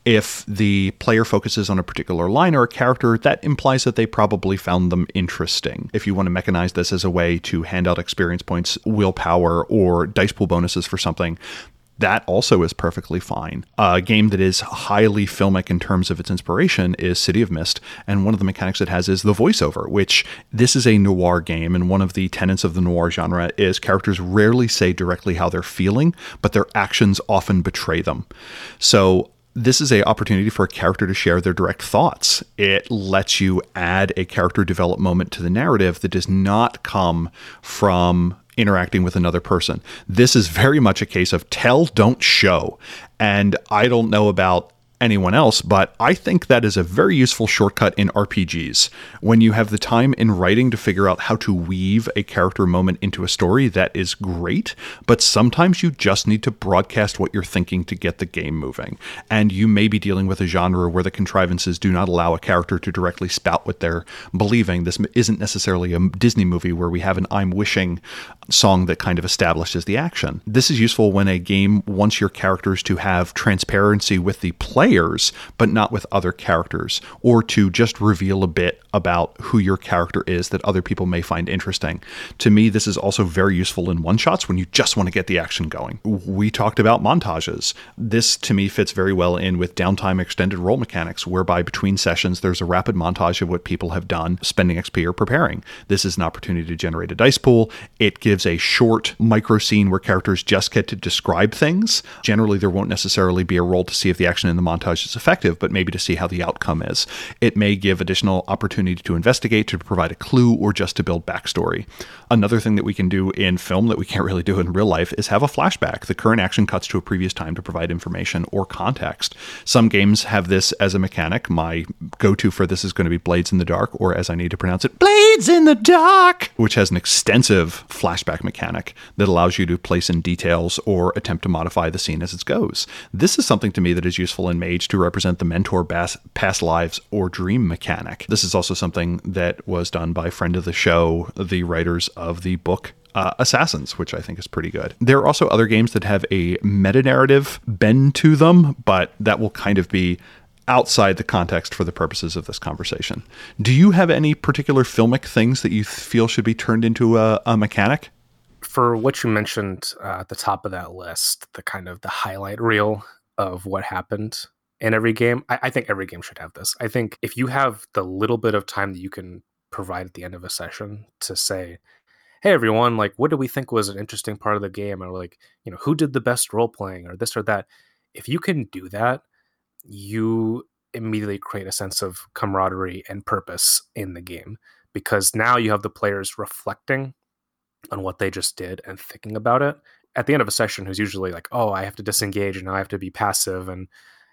If the player focuses on a particular line or a character, that implies that they probably found them interesting. If you want to mechanize this as a way to hand out experience points, willpower, or dice pool bonuses for something, that also is perfectly fine. A game that is highly filmic in terms of its inspiration is City of Mist, and one of the mechanics it has is the voiceover, which this is a noir game, and one of the tenets of the noir genre is characters rarely say directly how they're feeling, but their actions often betray them. So this is a opportunity for a character to share their direct thoughts. It lets you add a character develop moment to the narrative that does not come from interacting with another person. This is very much a case of tell, don't show. And I don't know about anyone else, but I think that is a very useful shortcut in RPGs. When you have the time in writing to figure out how to weave a character moment into a story, that is great, but sometimes you just need to broadcast what you're thinking to get the game moving. And you may be dealing with a genre where the contrivances do not allow a character to directly spout what they're believing. This isn't necessarily a Disney movie where we have an I'm wishing song that kind of establishes the action. This is useful when a game wants your characters to have transparency with the players, but not with other characters, or to just reveal a bit about who your character is that other people may find interesting. To me, this is also very useful in one shots when you just want to get the action going. We talked about montages. This, to me, fits very well in with downtime extended role mechanics, whereby between sessions there's a rapid montage of what people have done, spending XP or preparing. This is an opportunity to generate a dice pool. It gives a short micro scene where characters just get to describe things. Generally, there won't necessarily be a roll to see if the action in the montage is effective, but maybe to see how the outcome is. It may give additional opportunity to investigate, to provide a clue, or just to build backstory. Another thing that we can do in film that we can't really do in real life is have a flashback. The current action cuts to a previous time to provide information or context. Some games have this as a mechanic. My go to for this is going to be Blades in the Dark, or as I need to pronounce it, Blades in the Dark, which has an extensive flashback flashback mechanic that allows you to place in details or attempt to modify the scene as it goes. This is something to me that is useful in Mage to represent the mentor bas- past lives or dream mechanic. This is also something that was done by friend of the show, the writers of the book uh, Assassins, which I think is pretty good. There are also other games that have a meta narrative bend to them, but that will kind of be outside the context for the purposes of this conversation. Do you have any particular filmic things that you feel should be turned into a, a mechanic? for what you mentioned uh, at the top of that list, the kind of the highlight reel of what happened in every game, I, I think every game should have this. I think if you have the little bit of time that you can provide at the end of a session to say, hey everyone like what do we think was an interesting part of the game? or like you know who did the best role playing or this or that if you can do that you immediately create a sense of camaraderie and purpose in the game because now you have the players reflecting on what they just did and thinking about it. At the end of a session who's usually like oh i have to disengage and i have to be passive and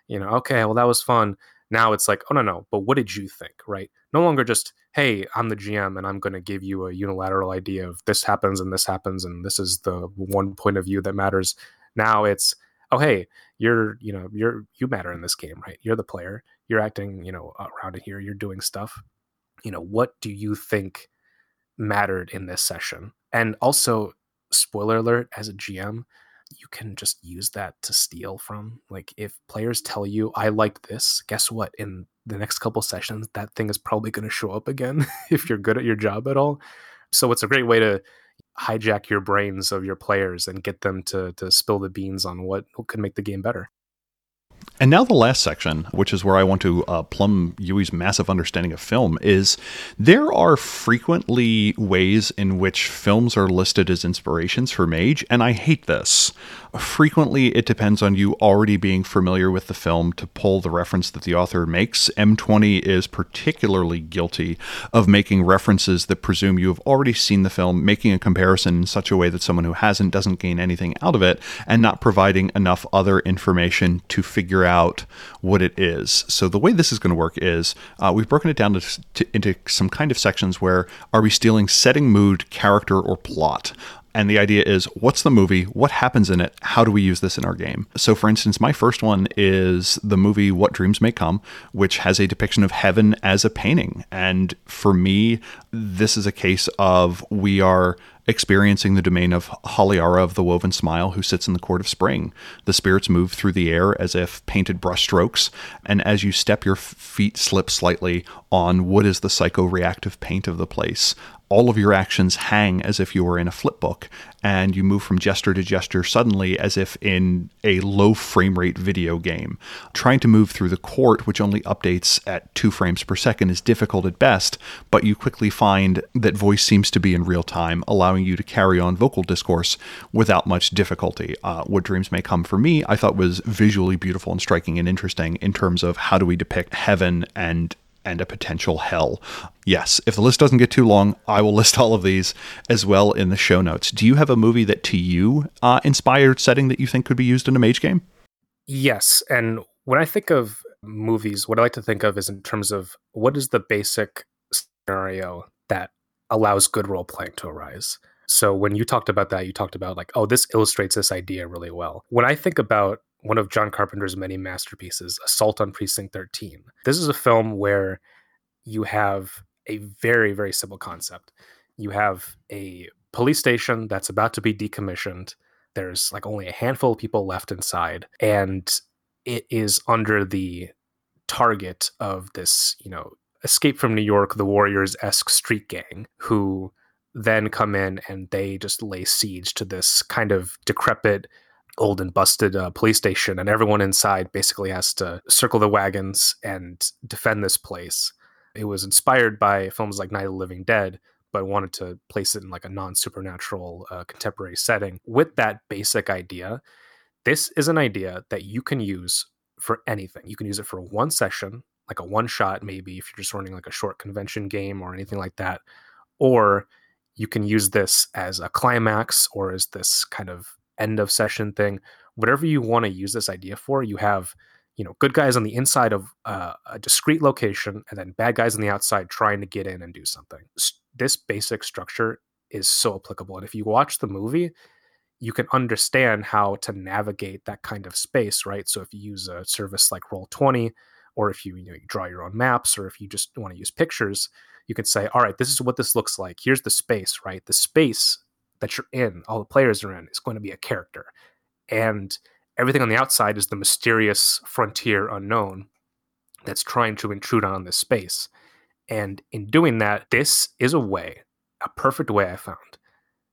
you know okay well that was fun. Now it's like oh no no but what did you think? Right? No longer just hey i'm the gm and i'm going to give you a unilateral idea of this happens and this happens and this is the one point of view that matters. Now it's oh hey you're you know you're you matter in this game right? You're the player. You're acting you know around here. You're doing stuff. You know what do you think mattered in this session? And also, spoiler alert, as a GM, you can just use that to steal from. Like if players tell you, I like this, guess what? In the next couple sessions, that thing is probably going to show up again if you're good at your job at all. So it's a great way to hijack your brains of your players and get them to to spill the beans on what, could make the game better. And now the last section, which is where I want to uh, plumb Yui's massive understanding of film, is there are frequently ways in which films are listed as inspirations for Mage, and I hate this. Frequently, it depends on you already being familiar with the film to pull the reference that the author makes. M20 is particularly guilty of making references that presume you have already seen the film, making a comparison in such a way that someone who hasn't doesn't gain anything out of it, and not providing enough other information to figure out what it is. So, the way this is going to work is uh, we've broken it down to, to, into some kind of sections where are we stealing setting, mood, character, or plot? And the idea is what's the movie? What happens in it? How do we use this in our game? So, for instance, my first one is the movie What Dreams May Come, which has a depiction of heaven as a painting. And for me, this is a case of we are experiencing the domain of Haliara of the Woven Smile, who sits in the court of spring. The spirits move through the air as if painted brushstrokes, and as you step, your feet slip slightly on what is the psychoreactive paint of the place all of your actions hang as if you were in a flipbook, and you move from gesture to gesture suddenly as if in a low frame rate video game. Trying to move through the court, which only updates at two frames per second, is difficult at best, but you quickly find that voice seems to be in real time, allowing you to carry on vocal discourse without much difficulty. Uh, what Dreams May Come for me, I thought was visually beautiful and striking and interesting in terms of how do we depict heaven and and a potential hell. Yes, if the list doesn't get too long, I will list all of these as well in the show notes. Do you have a movie that to you uh, inspired setting that you think could be used in a mage game? Yes, and when I think of movies, what I like to think of is in terms of what is the basic scenario that allows good role playing to arise. So when you talked about that, you talked about like, oh, this illustrates this idea really well. When I think about one of John Carpenter's many masterpieces, Assault on Precinct 13. This is a film where you have a very, very simple concept. You have a police station that's about to be decommissioned. There's like only a handful of people left inside, and it is under the target of this, you know, escape from New York, the Warriors esque street gang who then come in and they just lay siege to this kind of decrepit old and busted uh, police station, and everyone inside basically has to circle the wagons and defend this place. It was inspired by films like Night of the Living Dead, but wanted to place it in like a non supernatural uh, contemporary setting. With that basic idea, this is an idea that you can use for anything. You can use it for one session, like a one shot, maybe if you're just running like a short convention game or anything like that. Or you can use this as a climax or as this kind of end of session thing, whatever you want to use this idea for, you have you know good guys on the inside of uh, a discrete location and then bad guys on the outside trying to get in and do something. This basic structure is so applicable, and if you watch the movie, you can understand how to navigate that kind of space, right? So if you use a service like Roll20, or if you, you, know, you draw your own maps, or if you just want to use pictures, you can say, all right, this is what this looks like. Here's the space, right? The space that you're in, all the players are in, is going to be a character. And everything on the outside is the mysterious frontier unknown that's trying to intrude on this space. And in doing that, this is a way, a perfect way I found,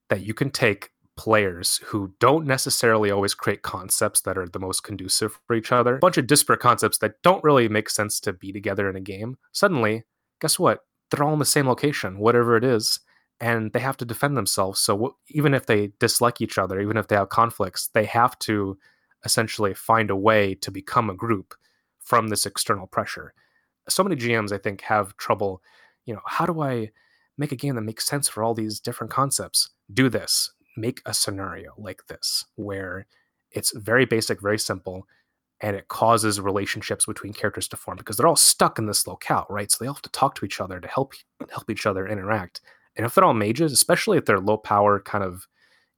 that you can take players who don't necessarily always create concepts that are the most conducive for each other, a bunch of disparate concepts that don't really make sense to be together in a game. Suddenly, guess what? They're all in the same location, whatever it is and they have to defend themselves. So w- even if they dislike each other, even if they have conflicts, they have to essentially find a way to become a group from this external pressure. So many GMs, I think, have trouble. You know, how do I make a game that makes sense for all these different concepts? Do this. Make a scenario like this where it's very basic, very simple, and it causes relationships between characters to form because they're all stuck in this locale, right? So they all have to talk to each other to help help each other interact. And if they're all mages, especially if they're low power, kind of,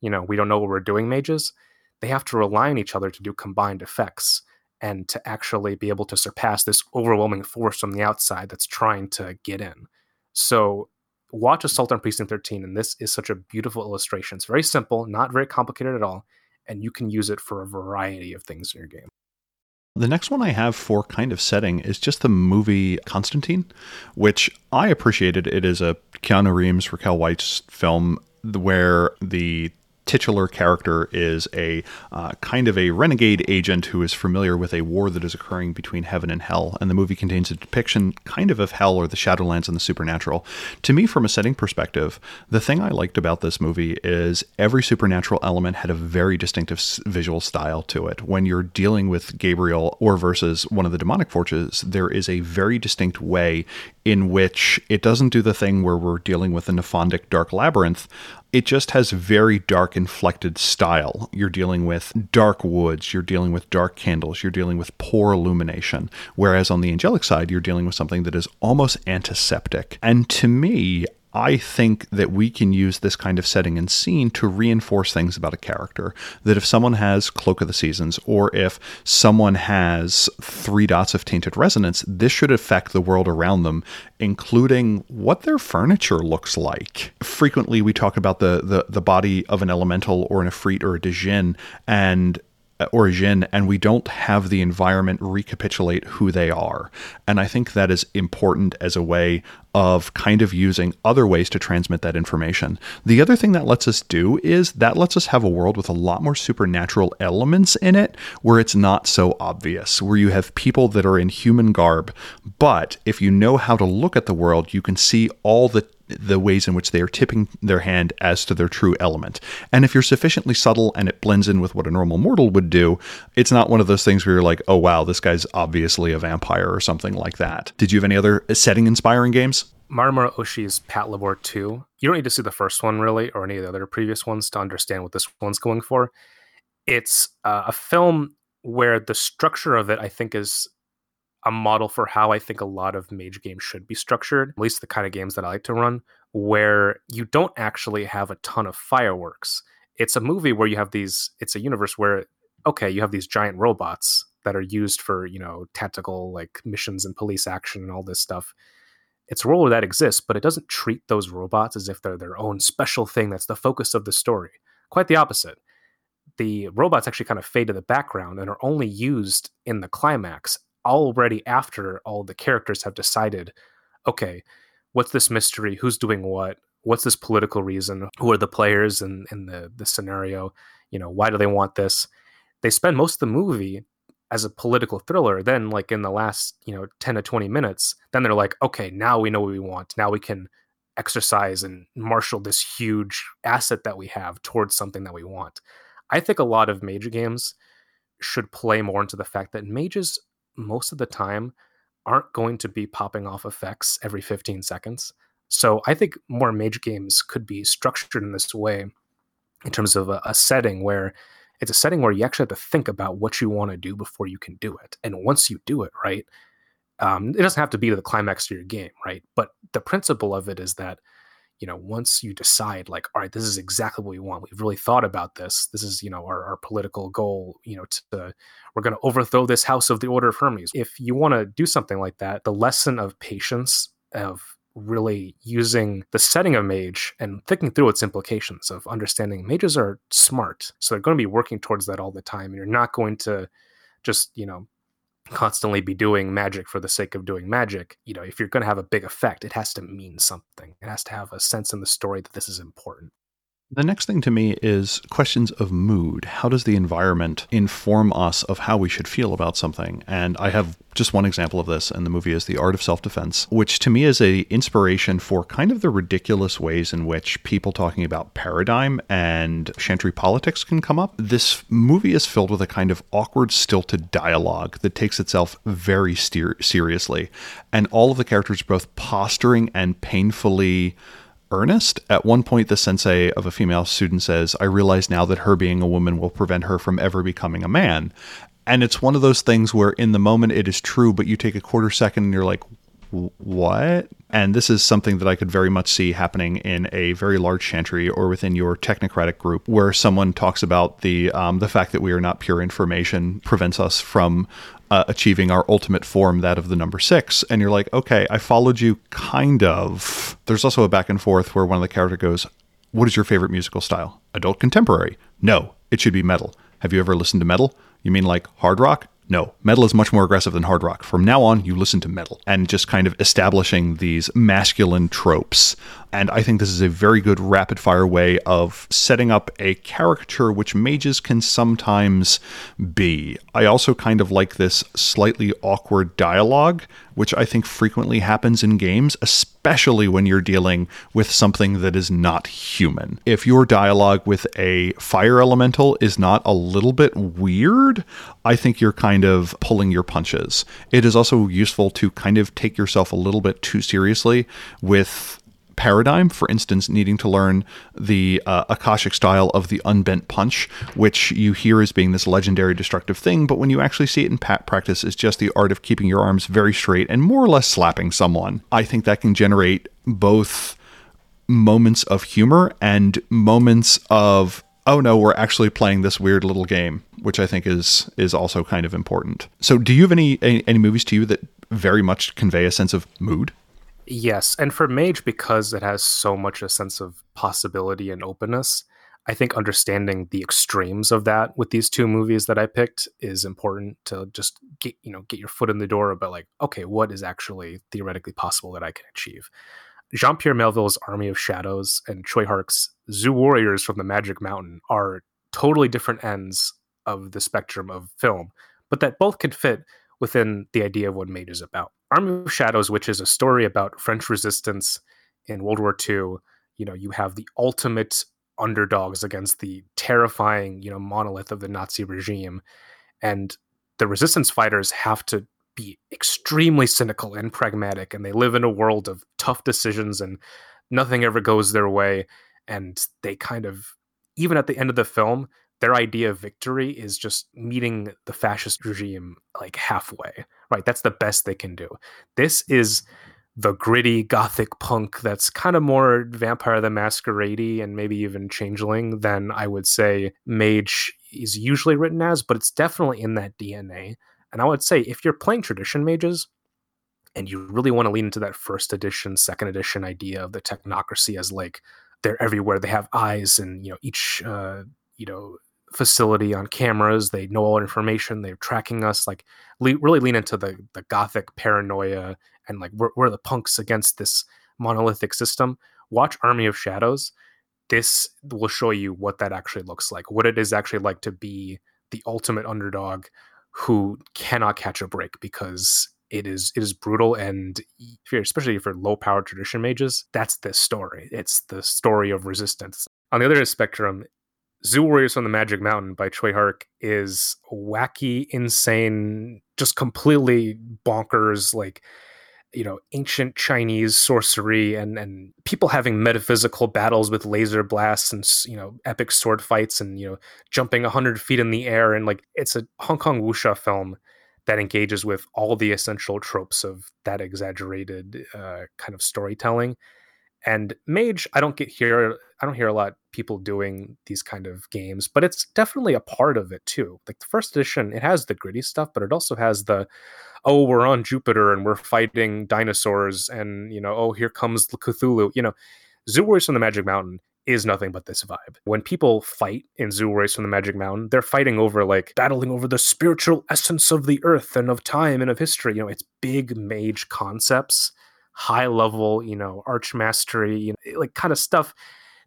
you know, we don't know what we're doing mages, they have to rely on each other to do combined effects and to actually be able to surpass this overwhelming force from the outside that's trying to get in. So watch Assault on Precinct 13, and this is such a beautiful illustration. It's very simple, not very complicated at all, and you can use it for a variety of things in your game. The next one I have for kind of setting is just the movie Constantine, which I appreciated. It is a Keanu Reeves, Rachel Weisz film where the titular character is a uh, kind of a renegade agent who is familiar with a war that is occurring between heaven and hell. And the movie contains a depiction kind of of hell or the Shadowlands and the supernatural. To me, from a setting perspective, the thing I liked about this movie is every supernatural element had a very distinctive visual style to it. When you're dealing with Gabriel or versus one of the demonic forces, there is a very distinct way in which it doesn't do the thing where we're dealing with a Nephondic dark labyrinth it just has very dark inflected style. You're dealing with dark woods, you're dealing with dark candles, you're dealing with poor illumination. Whereas on the angelic side, you're dealing with something that is almost antiseptic. And to me, I think that we can use this kind of setting and scene to reinforce things about a character. That if someone has Cloak of the Seasons, or if someone has three dots of tainted resonance, this should affect the world around them, including what their furniture looks like. Frequently, we talk about the the, the body of an elemental or an Ifrit or a Djinn, and Uh, or a Jinn and we don't have the environment recapitulate who they are. And I think that is important as a way of kind of using other ways to transmit that information. The other thing that lets us do is that lets us have a world with a lot more supernatural elements in it where it's not so obvious, where you have people that are in human garb, but if you know how to look at the world, you can see all the the ways in which they are tipping their hand as to their true element. And if you're sufficiently subtle and it blends in with what a normal mortal would do, it's not one of those things where you're like, oh wow, this guy's obviously a vampire or something like that. Did you have any other setting inspiring games? Mamoru Oshii's Patlabor 2. You don't need to see the first one really or any of the other previous ones to understand what this one's going for. It's uh, a film where the structure of it, I think, is a model for how I think a lot of mage games should be structured, at least the kind of games that I like to run, where you don't actually have a ton of fireworks. It's a movie where you have these, it's a universe where, okay, you have these giant robots that are used for, you know, tactical like missions and police action and all this stuff it's a role that exists, but it doesn't treat those robots as if they're their own special thing that's the focus of the story. Quite the opposite. The robots actually kind of fade to the background and are only used in the climax already after all the characters have decided, okay, what's this mystery? Who's doing what? What's this political reason? Who are the players in, in the, the scenario? You know, why do they want this? They spend most of the movie as a political thriller then like in the last you know 10 to 20 minutes then they're like okay now we know what we want now we can exercise and marshal this huge asset that we have towards something that we want i think a lot of major games should play more into the fact that mages most of the time aren't going to be popping off effects every 15 seconds so i think more mage games could be structured in this way in terms of a, a setting where it's a setting where you actually have to think about what you want to do before you can do it. And once you do it, right, um, it doesn't have to be the climax of your game, right? But the principle of it is that, you know, once you decide, like, all right, this is exactly what we want. We've really thought about this. This is, you know, our, our political goal. You know, to we're going to overthrow this House of the Order of Hermes. If you want to do something like that, the lesson of patience of really using the setting of mage and thinking through its implications of understanding mages are smart so they're going to be working towards that all the time and you're not going to just you know constantly be doing magic for the sake of doing magic you know if you're going to have a big effect it has to mean something. It has to have a sense in the story that this is important the next thing to me is questions of mood. How does the environment inform us of how we should feel about something? And I have just one example of this, and the movie is The Art of Self-Defense, which to me is a inspiration for kind of the ridiculous ways in which people talking about paradigm and chantry politics can come up. This movie is filled with a kind of awkward, stilted dialogue that takes itself very seriously, and all of the characters both posturing and painfully earnest. At one point, the sensei of a female student says, I realize now that her being a woman will prevent her from ever becoming a man. And it's one of those things where in the moment it is true, but you take a quarter second and you're like, what? And this is something that I could very much see happening in a very large chantry or within your technocratic group, where someone talks about the um, the fact that we are not pure information prevents us from uh, achieving our ultimate form, that of the number six. And you're like, okay, I followed you kind of. There's also a back and forth where one of the character goes, What is your favorite musical style? Adult contemporary? No, it should be metal. Have you ever listened to metal? You mean like hard rock? No, metal is much more aggressive than hard rock. From now on, you listen to metal and just kind of establishing these masculine tropes. And I think this is a very good rapid fire way of setting up a caricature which mages can sometimes be. I also kind of like this slightly awkward dialogue, which I think frequently happens in games, especially when you're dealing with something that is not human. If your dialogue with a fire elemental is not a little bit weird, I think you're kind of pulling your punches. It is also useful to kind of take yourself a little bit too seriously with paradigm, for instance, needing to learn the uh, Akashic style of the unbent punch, which you hear as being this legendary destructive thing, but when you actually see it in pat practice, is just the art of keeping your arms very straight and more or less slapping someone. I think that can generate both moments of humor and moments of oh no we're actually playing this weird little game which i think is is also kind of important so do you have any any, any movies to you that very much convey a sense of mood Yes, and for Mage, because it has so much a sense of possibility and openness, I think understanding the extremes of that with these two movies that I picked is important to just get you know get your foot in the door about like okay what is actually theoretically possible that I can achieve. Jean Pierre Melville's Army of Shadows and Tsui Hark's Zu Warriors from the Magic Mountain are totally different ends of the spectrum of film, but that both can fit within the idea of what Mage is about. Army of Shadows, which is a story about French resistance in World War II, you know, you have the ultimate underdogs against the terrifying, you know, monolith of the Nazi regime. And the resistance fighters have to be extremely cynical and pragmatic and they live in a world of tough decisions and nothing ever goes their way and they kind of even at the end of the film their idea of victory is just meeting the fascist regime like halfway right? That's the best they can do. This is the gritty gothic punk that's kind of more vampire the masquerade and maybe even changeling than i would say mage is usually written as but it's definitely in that dna and I would say if you're playing tradition mages and you really want to lean into that first edition, second edition idea of the technocracy as like they're everywhere, they have eyes and you know each uh, you know facility on cameras, they know all information, they're tracking us. Like le- really lean into the the gothic paranoia and like we're, we're the punks against this monolithic system. Watch Army of Shadows. This will show you what that actually looks like, what it is actually like to be the ultimate underdog who cannot catch a break because it is it is brutal and if especially for low power tradition mages that's the story it's the story of resistance on the other spectrum Zu Warriors from the magic mountain by Tsui Hark is wacky insane just completely bonkers like you know ancient chinese sorcery and and people having metaphysical battles with laser blasts and you know epic sword fights and you know jumping 100 feet in the air and like it's a hong kong wuxia film that engages with all the essential tropes of that exaggerated uh, kind of storytelling and mage i don't get here i don't hear a lot people doing these kind of games but it's definitely a part of it too like the first edition it has the gritty stuff but it also has the oh we're on jupiter and we're fighting dinosaurs and you know oh here comes cthulhu you know Zu Warriors from the magic mountain is nothing but this vibe. When people fight in Zu Warriors from the Magic Mountain, they're fighting over like battling over the spiritual essence of the earth and of time and of history. You know, it's big mage concepts high level, you know, arch mastery, you know, like kind of stuff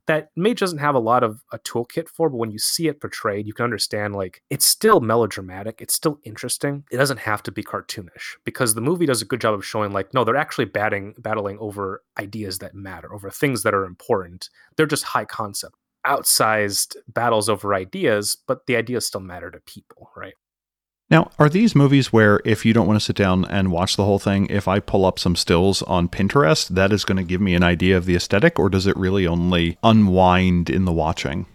that Mage doesn't have a lot of a toolkit for, but when you see it portrayed, you can understand like it's still melodramatic, it's still interesting. It doesn't have to be cartoonish because the movie does a good job of showing like no, they're actually batting battling over ideas that matter, over things that are important. They're just high concept, outsized battles over ideas, but the ideas still matter to people, right? Now, are these movies where if you don't want to sit down and watch the whole thing, if I pull up some stills on Pinterest, that is going to give me an idea of the aesthetic, or does it really only unwind in the watching?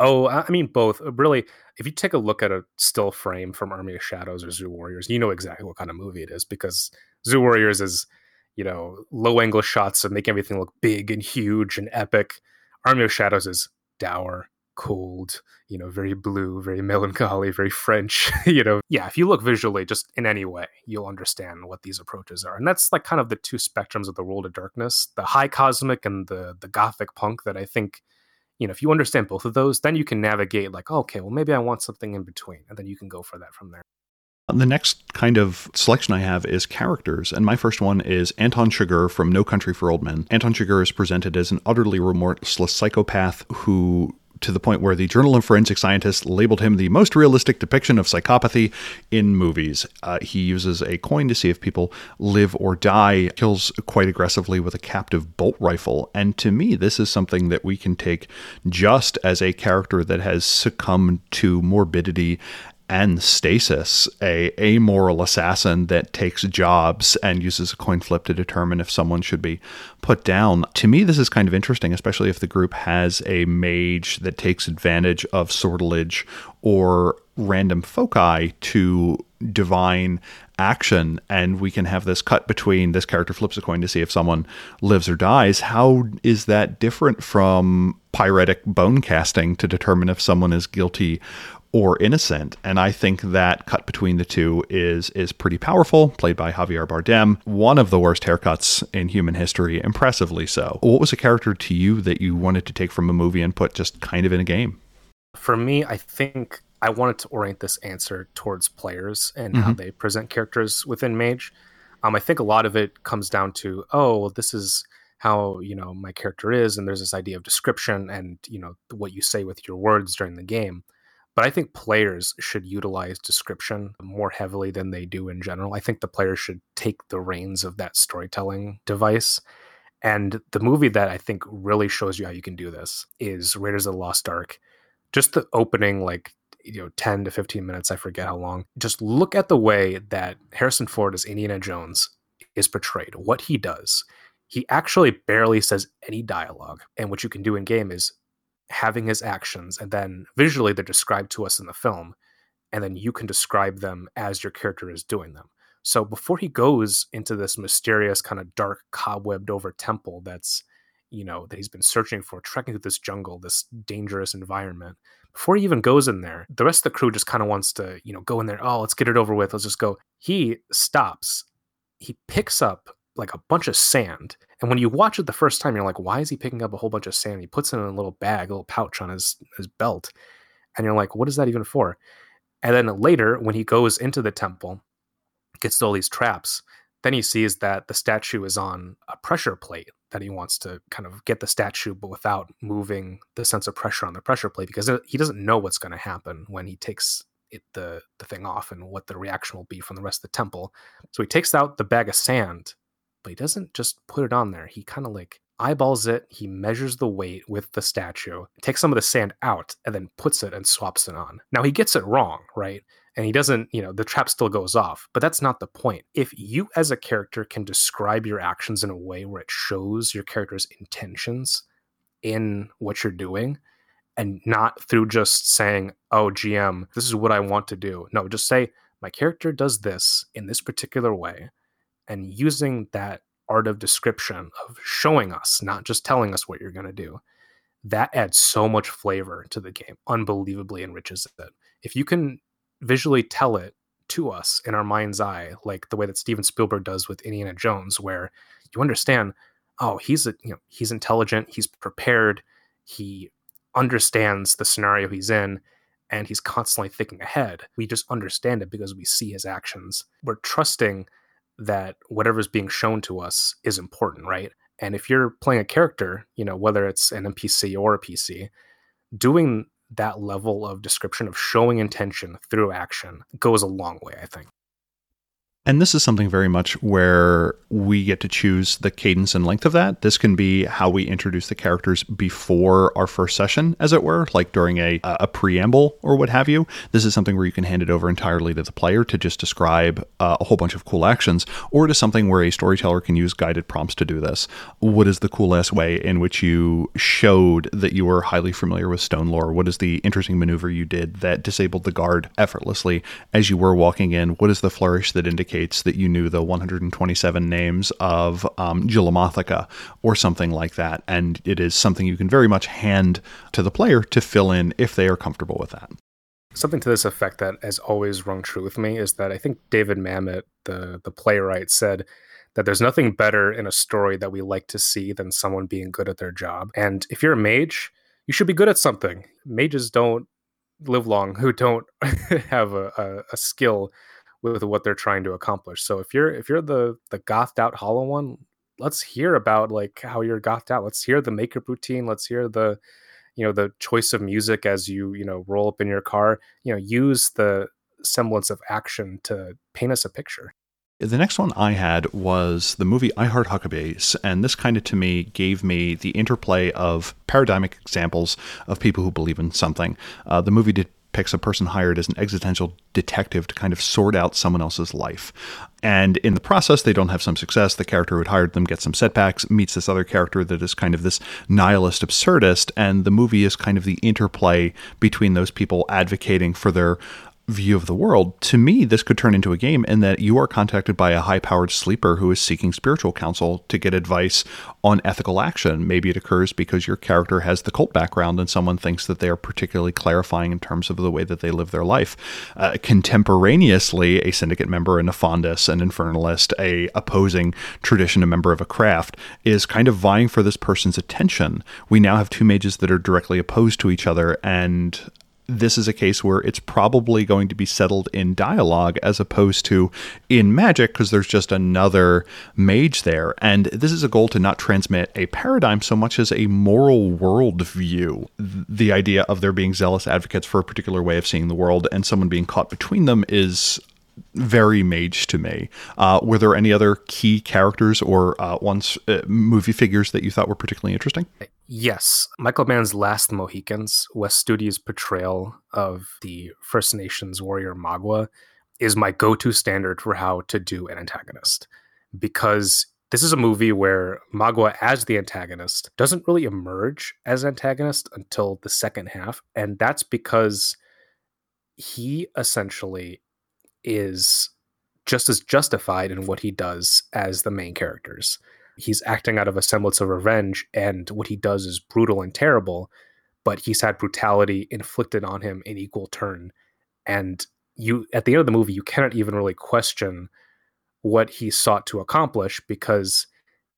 Oh, I mean, both. Uh, really, if you take a look at a still frame from Army of Shadows or Zu Warriors, you know exactly what kind of movie it is because Zu Warriors is, you know, low angle shots that make everything look big and huge and epic. Army of Shadows is dour, cold, you know, very blue, very melancholy, very French, you know. Yeah, if you look visually just in any way, you'll understand what these approaches are. And that's like kind of the two spectrums of the world of darkness, the high cosmic and the the gothic punk that I think you know, if you understand both of those, then you can navigate like, oh, okay, well maybe I want something in between and then you can go for that from there. The next kind of selection I have is characters, and my first one is Anton Chigurh from No Country for Old Men. Anton Chigurh is presented as an utterly remorseless psychopath who to the point where the Journal of Forensic Scientists labeled him the most realistic depiction of psychopathy in movies. Uh, he uses a coin to see if people live or die, kills quite aggressively with a captive bolt rifle. And to me, this is something that we can take just as a character that has succumbed to morbidity and Stasis, a amoral assassin that takes jobs and uses a coin flip to determine if someone should be put down. To me, this is kind of interesting, especially if the group has a mage that takes advantage of sortilege or random foci to divine action and we can have this cut between this character flips a coin to see if someone lives or dies how is that different from pyretic bone casting to determine if someone is guilty or innocent. And I think that cut between the two is is pretty powerful, played by Javier Bardem. One of the worst haircuts in human history, impressively so. What was a character to you that you wanted to take from a movie and put just kind of in a game? For me, I think I wanted to orient this answer towards players and mm-hmm. how they present characters within Mage. Um, I think a lot of it comes down to, oh, well, this is how you know my character is, and there's this idea of description and you know what you say with your words during the game. But I think players should utilize description more heavily than they do in general. I think the players should take the reins of that storytelling device. And the movie that I think really shows you how you can do this is Raiders of the Lost Ark. Just the opening, like you know 10 to 15 minutes i forget how long just look at the way that harrison ford as indiana jones is portrayed what he does he actually barely says any dialogue and what you can do in game is having his actions and then visually they're described to us in the film and then you can describe them as your character is doing them so before he goes into this mysterious kind of dark cobwebbed over temple that's you know that he's been searching for trekking through this jungle this dangerous environment before he even goes in there, the rest of the crew just kind of wants to, you know, go in there. Oh, let's get it over with. Let's just go. He stops. He picks up like a bunch of sand. And when you watch it the first time, you're like, why is he picking up a whole bunch of sand? He puts it in a little bag, a little pouch on his, his belt. And you're like, what is that even for? And then later, when he goes into the temple, gets to all these traps, then he sees that the statue is on a pressure plate that he wants to kind of get the statue, but without moving the sense of pressure on the pressure plate because he doesn't know what's going to happen when he takes it, the the thing off and what the reaction will be from the rest of the temple. So he takes out the bag of sand, but he doesn't just put it on there. He kind of like eyeballs it. He measures the weight with the statue, takes some of the sand out, and then puts it and swaps it on. Now he gets it wrong, right? and he doesn't, you know, the trap still goes off. But that's not the point. If you as a character can describe your actions in a way where it shows your character's intentions in what you're doing and not through just saying, "Oh, GM, this is what I want to do." No, just say, "My character does this in this particular way." And using that art of description of showing us, not just telling us what you're going to do, that adds so much flavor to the game, unbelievably enriches it. If you can visually tell it to us in our mind's eye, like the way that Steven Spielberg does with Indiana Jones, where you understand, oh, he's a, you know he's intelligent, he's prepared, he understands the scenario he's in, and he's constantly thinking ahead. We just understand it because we see his actions. We're trusting that whatever's being shown to us is important, right? And if you're playing a character, you know, whether it's an NPC or a PC, doing that level of description of showing intention through action goes a long way, I think. And this is something very much where we get to choose the cadence and length of that. This can be how we introduce the characters before our first session, as it were, like during a, a preamble or what have you. This is something where you can hand it over entirely to the player to just describe uh, a whole bunch of cool actions, or to something where a storyteller can use guided prompts to do this. What is the coolest way in which you showed that you were highly familiar with stone lore? What is the interesting maneuver you did that disabled the guard effortlessly as you were walking in? What is the flourish that indicates indicates that you knew the 127 names of um, or something like that. And it is something you can very much hand to the player to fill in if they are comfortable with that. Something to this effect that has always rung true with me is that I think David Mamet, the, the playwright, said that there's nothing better in a story that we like to see than someone being good at their job. And if you're a mage, you should be good at something. Mages don't live long who don't have a, a, a skill with what they're trying to accomplish. So if you're if you're the the gothed out hollow one, let's hear about like how you're gothed out. Let's hear the makeup routine. Let's hear the you know the choice of music as you you know roll up in your car. You know, use the semblance of action to paint us a picture. The next one I had was the movie I Heart Huckabees, and this kind of to me gave me the interplay of paradigmic examples of people who believe in something. Uh, the movie did picks a person hired as an existential detective to kind of sort out someone else's life. And in the process, they don't have some success. The character who hired them gets some setbacks, meets this other character that is kind of this nihilist absurdist. And the movie is kind of the interplay between those people advocating for their view of the world, to me, this could turn into a game in that you are contacted by a high powered sleeper who is seeking spiritual counsel to get advice on ethical action. Maybe it occurs because your character has the cult background and someone thinks that they are particularly clarifying in terms of the way that they live their life. Uh, contemporaneously, a syndicate member, a nefandus, an infernalist, a opposing tradition, a member of a craft, is kind of vying for this person's attention. We now have two mages that are directly opposed to each other and this is a case where it's probably going to be settled in dialogue as opposed to in magic because there's just another mage there. And this is a goal to not transmit a paradigm so much as a moral worldview. The idea of there being zealous advocates for a particular way of seeing the world and someone being caught between them is very mage to me. Uh, were there any other key characters or uh, ones uh, movie figures that you thought were particularly interesting? Yes, Michael Mann's Last Mohicans, Wes Studi's portrayal of the First Nations warrior Magua, is my go-to standard for how to do an antagonist because this is a movie where Magua, as the antagonist, doesn't really emerge as antagonist until the second half, and that's because he essentially is just as justified in what he does as the main characters. He's acting out of a semblance of revenge, and what he does is brutal and terrible, but he's had brutality inflicted on him in equal turn. And you, at the end of the movie, you cannot even really question what he sought to accomplish because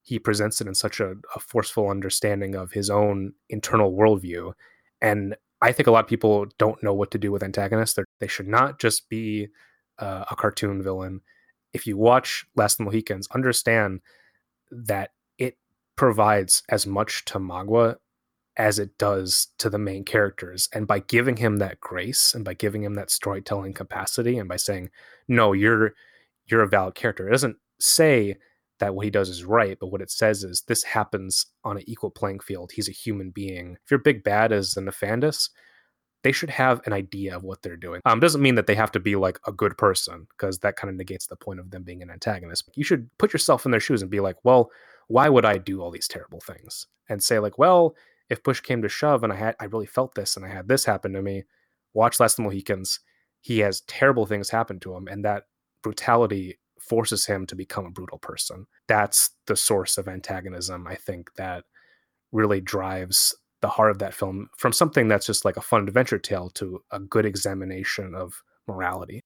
he presents it in such a, a forceful understanding of his own internal worldview. And I think a lot of people don't know what to do with antagonists. They're, they should not just be uh, a cartoon villain, if you watch Last of the Mohicans, understand that it provides as much to Magua as it does to the main characters. And by giving him that grace and by giving him that storytelling capacity and by saying, no, you're you're a valid character, it doesn't say that what he does is right, but what it says is this happens on an equal playing field. He's a human being. If your big bad is the Nefandus, they should have an idea of what they're doing. Um, doesn't mean that they have to be like a good person because that kind of negates the point of them being an antagonist. You should put yourself in their shoes and be like, well, why would I do all these terrible things? And say like, well, if push came to shove and I had I really felt this and I had this happen to me, watch Last of the Mohicans. He has terrible things happen to him, and that brutality forces him to become a brutal person. That's the source of antagonism, I think, that really drives the heart of that film from something that's just like a fun adventure tale to a good examination of morality.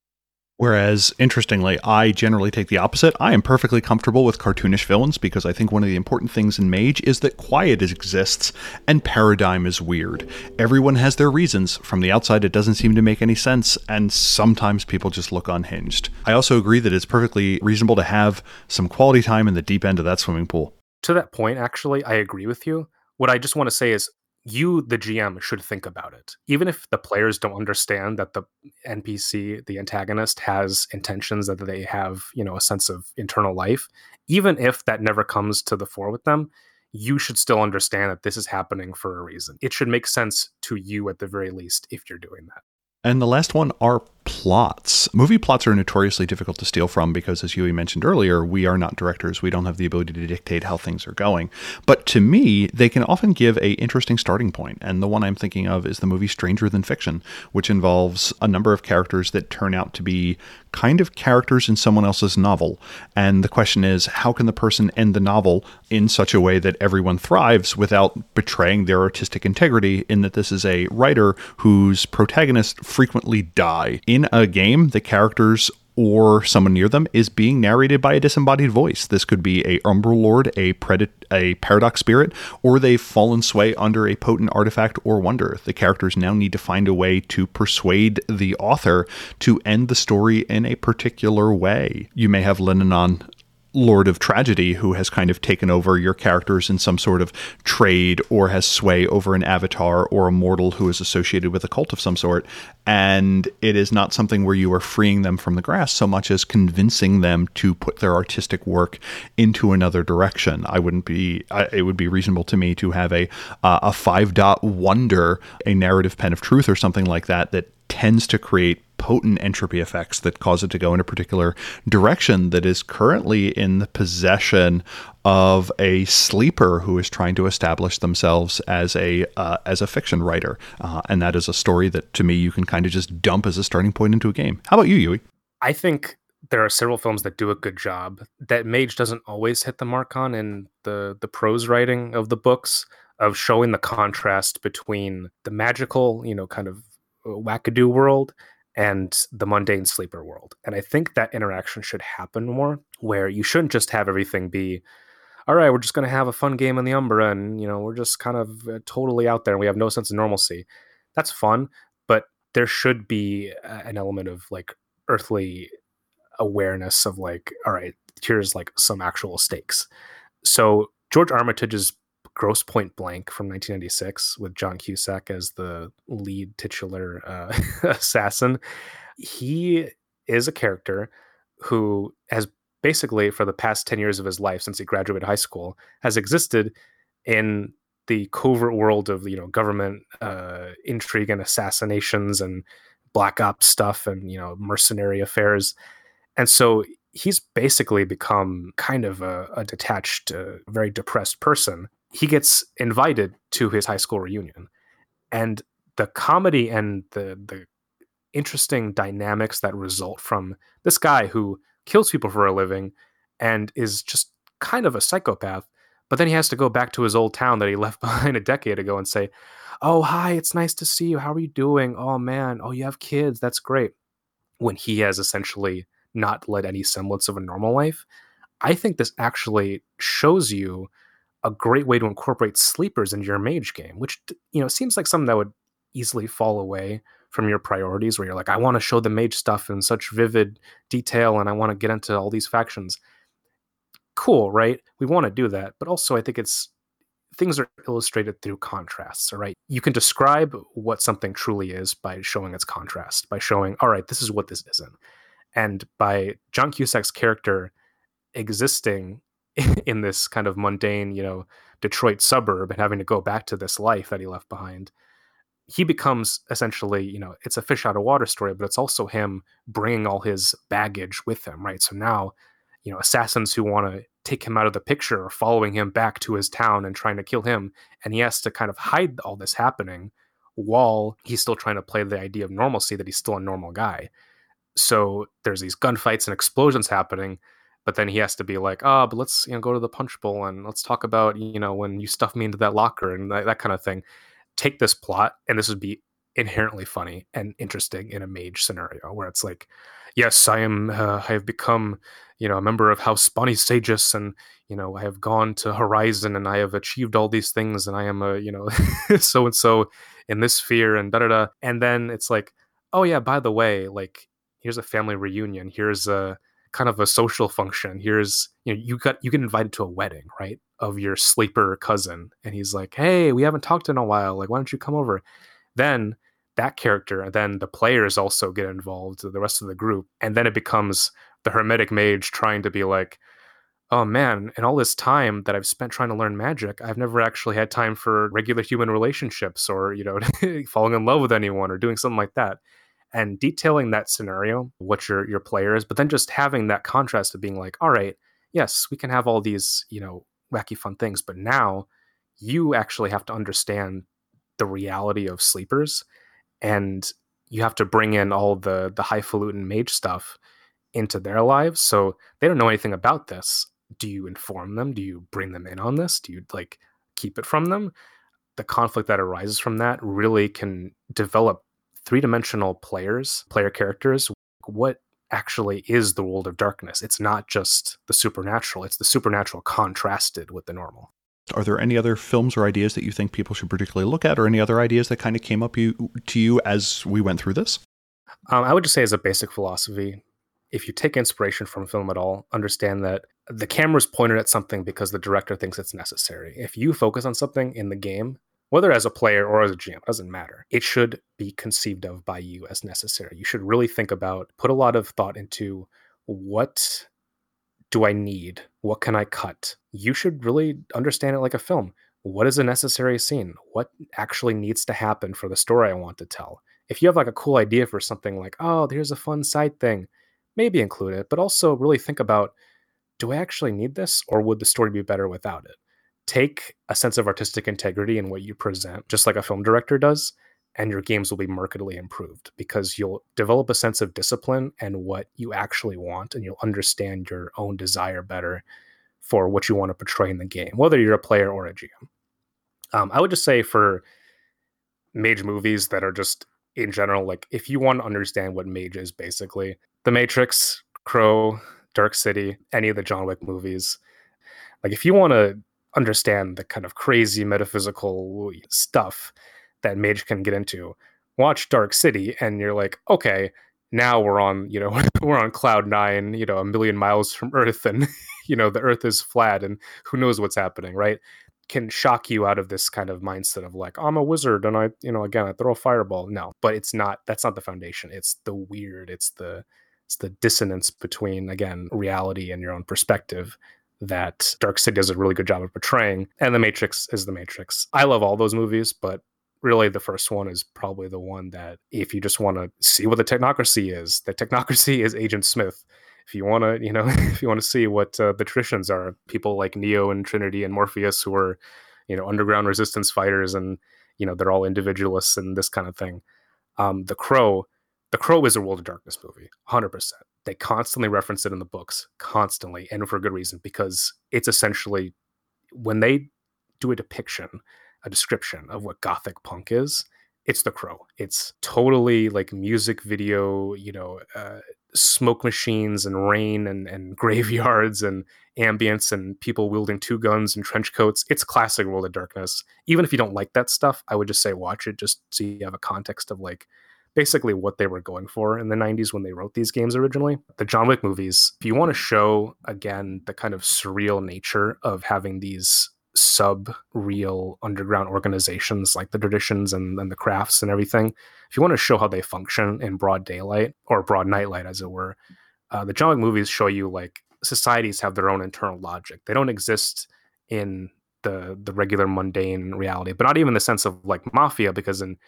Whereas, interestingly, I generally take the opposite. I am perfectly comfortable with cartoonish villains because I think one of the important things in Mage is that quiet exists and paradigm is weird. Everyone has their reasons. From the outside, it doesn't seem to make any sense, and sometimes people just look unhinged. I also agree that it's perfectly reasonable to have some quality time in the deep end of that swimming pool. To that point, actually, I agree with you. What I just want to say is you the gm should think about it. Even if the players don't understand that the npc the antagonist has intentions that they have you know a sense of internal life even if that never comes to the fore with them you should still understand that this is happening for a reason. It should make sense to you at the very least if you're doing that. And the last one are plots. Movie plots are notoriously difficult to steal from because, as Yui mentioned earlier, we are not directors. We don't have the ability to dictate how things are going. But to me, they can often give a interesting starting point. And the one I'm thinking of is the movie Stranger Than Fiction, which involves a number of characters that turn out to be kind of characters in someone else's novel. And the question is, how can the person end the novel in such a way that everyone thrives without betraying their artistic integrity? In that this is a writer whose protagonists frequently die. In a game, the characters or someone near them is being narrated by a disembodied voice. This could be a Umbral Lord, a Predit, a Paradox Spirit, or they've fallen sway under a potent artifact or wonder. The characters now need to find a way to persuade the author to end the story in a particular way. You may have Lenanon lord of tragedy who has kind of taken over your characters in some sort of trade or has sway over an avatar or a mortal who is associated with a cult of some sort. And it is not something where you are freeing them from the grass so much as convincing them to put their artistic work into another direction. I wouldn't be, I, it would be reasonable to me to have a, uh, a five dot wonder, a narrative pen of truth or something like that, that tends to create potent entropy effects that cause it to go in a particular direction that is currently in the possession of a sleeper who is trying to establish themselves as a uh, as a fiction writer, uh, and that is a story that to me you can kind of just dump as a starting point into a game. How about you, Yui? I think there are several films that do a good job that Mage doesn't always hit the mark on in the the prose writing of the books of showing the contrast between the magical, you know, kind of uh, wackadoo world and the mundane sleeper world. And I think that interaction should happen more where you shouldn't just have everything be all right, we're just going to have a fun game in the Umbra and, you know, we're just kind of uh, totally out there and we have no sense of normalcy. That's fun, but there should be an element of like earthly awareness of like, all right, here's like some actual stakes. So George Armitage's Grosse Pointe Blank from 1996 with John Cusack as the lead titular uh, assassin. He is a character who has basically for the past 10 years of his life since he graduated high school has existed in the covert world of you know government uh, intrigue and assassinations and black ops stuff and you know mercenary affairs and so he's basically become kind of a, a detached, uh, very depressed person. He gets invited to his high school reunion, and the comedy and the the interesting dynamics that result from this guy who kills people for a living and is just kind of a psychopath. But then he has to go back to his old town that he left behind a decade ago and say, "Oh, hi, it's nice to see you. How are you doing? Oh man, oh you have kids. That's great." When he has essentially not led any semblance of a normal life. I think this actually shows you a great way to incorporate sleepers into your mage game, which you know seems like something that would easily fall away from your priorities where you're like, I want to show the mage stuff in such vivid detail and I want to get into all these factions. Cool, right? We want to do that. But also I think it's things are illustrated through contrasts, all right? You can describe what something truly is by showing its contrast, by showing, all right, this is what this isn't and by John Cusack's character existing in this kind of mundane, you know, Detroit suburb and having to go back to this life that he left behind, he becomes essentially, you know, it's a fish out of water story, but it's also him bringing all his baggage with him, right? So now, you know, assassins who want to take him out of the picture are following him back to his town and trying to kill him, and he has to kind of hide all this happening while he's still trying to play the idea of normalcy that he's still a normal guy so there's these gunfights and explosions happening but then he has to be like oh but let's you know go to the punch bowl and let's talk about you know when you stuff me into that locker and that, that kind of thing. Take this plot and this would be inherently funny and interesting in a mage scenario where it's like yes i am uh, i have become you know a member of house Bonisagus and you know i have gone to horizon and i have achieved all these things and i am a you know so and so in this sphere and da da da. And then it's like oh yeah by the way like here's a family reunion. Here's a kind of a social function. Here's you know you got you get invited to a wedding right of your sleeper cousin. And he's like hey we haven't talked in a while. Like why don't you come over? Then that character and then the players also get involved the rest of the group. And then it becomes the hermetic mage trying to be like oh man in all this time that i've spent trying to learn magic i've never actually had time for regular human relationships or you know falling in love with anyone or doing something like that and detailing that scenario, what your your player is, but then just having that contrast of being like, all right, yes, we can have all these, you know, wacky fun things, but now you actually have to understand the reality of sleepers and you have to bring in all the the highfalutin mage stuff into their lives so they don't know anything about this. Do you inform them? Do you bring them in on this? Do you like keep it from them? The conflict that arises from that really can develop three dimensional players, player characters, what actually is the world of darkness. It's not just the supernatural, it's the supernatural contrasted with the normal. Are there any other films or ideas that you think people should particularly look at, or any other ideas that kind of came up you, to you as we went through this? Um, I would just say, as a basic philosophy, if you take inspiration from film at all, understand that the camera's pointed at something because the director thinks it's necessary. If you focus on something in the game, whether as a player or as a GM, doesn't matter. It should be conceived of by you as necessary. You should really think about, put a lot of thought into what do I need? What can I cut? You should really understand it like a film. What is a necessary scene? What actually needs to happen for the story I want to tell? if you have like a cool idea for something like, oh, here's a fun side thing, maybe include it, but also really think about do I actually need this or would the story be better without it? Take a sense of artistic integrity in what you present, just like a film director does, and your games will be markedly improved because you'll develop a sense of discipline and what you actually want, and you'll understand your own desire better for what you want to portray in the game, whether you're a player or a GM. Um, I would just say for mage movies that are just in general, like if you want to understand what mage is, basically, The Matrix, Crow, Dark City, any of the John Wick movies, like if you want to understand the kind of crazy metaphysical stuff that mage can get into, watch Dark City, and you're like, okay, now we're on, you know, we're on cloud nine, you know, a million miles from Earth, and you know the Earth is flat, and who knows what's happening, right? can shock you out of this kind of mindset of like I'm a wizard and I you know again I throw a fireball. No, but it's not. That's not the foundation. It's the weird. It's the it's the dissonance between again reality and your own perspective that Dark City does a really good job of portraying. And The Matrix is The Matrix. I love all those movies, but really the first one is probably the one that if you just want to see what the technocracy is, the technocracy is Agent Smith if you want to, you know, if you want to see what uh, the traditions are, people like Neo and Trinity and Morpheus who are, you know, underground resistance fighters, and you know they're all individualists and this kind of thing. Um, the Crow, the Crow is a World of Darkness movie, hundred percent. They constantly reference it in the books, constantly, and for a good reason, because it's essentially when they do a depiction, a description of what gothic punk is, it's the crow it's totally like music video you know uh, smoke machines and rain and, and graveyards and ambience and people wielding two guns and trench coats. It's classic World of Darkness. Even if you don't like that stuff, I would just say watch it just so you have a context of like basically what they were going for in the 90s when they wrote these games originally. The John Wick movies, if you want to show again the kind of surreal nature of having these sub real underground organizations like the traditions and, and the crafts and everything if you want to show how they function in broad daylight or broad nightlight as it were uh, the john wick movies show you like societies have their own internal logic they don't exist in the the regular mundane reality but not even the sense of like mafia because in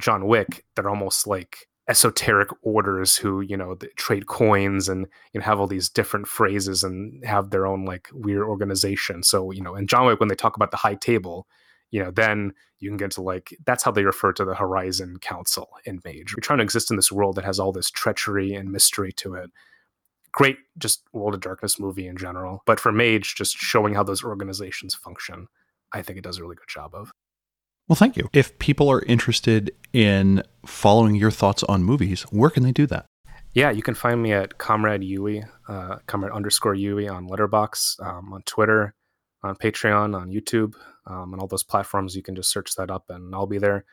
john wick they're almost like esoteric orders who you know trade coins and you know have all these different phrases and have their own like weird organization. So you know in john wick when they talk about the high table you know then you can get to like that's how they refer to the horizon council in mage. You're trying to exist in this world that has all this treachery and mystery to it. Great just world of darkness movie in general but for mage just showing how those organizations function i think it does a really good job of well, thank you. If people are interested in following your thoughts on movies, where can they do that? Yeah, you can find me at Comrade Yui, uh, Comrade underscore Yui on Letterboxd, um, on Twitter, on Patreon, on YouTube, um, on all those platforms. You can just search that up, and I'll be there.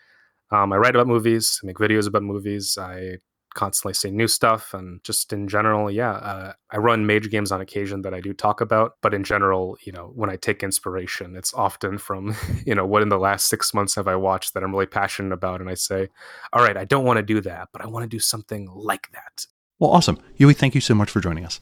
Um, I write about movies, I make videos about movies. I constantly see new stuff and just in general yeah uh, i run major games on occasion that i do talk about but in general you know when i take inspiration it's often from you know what in the last six months have i watched that i'm really passionate about and i say all right i don't want to do that but i want to do something like that. Well awesome. Yui thank you so much for joining us.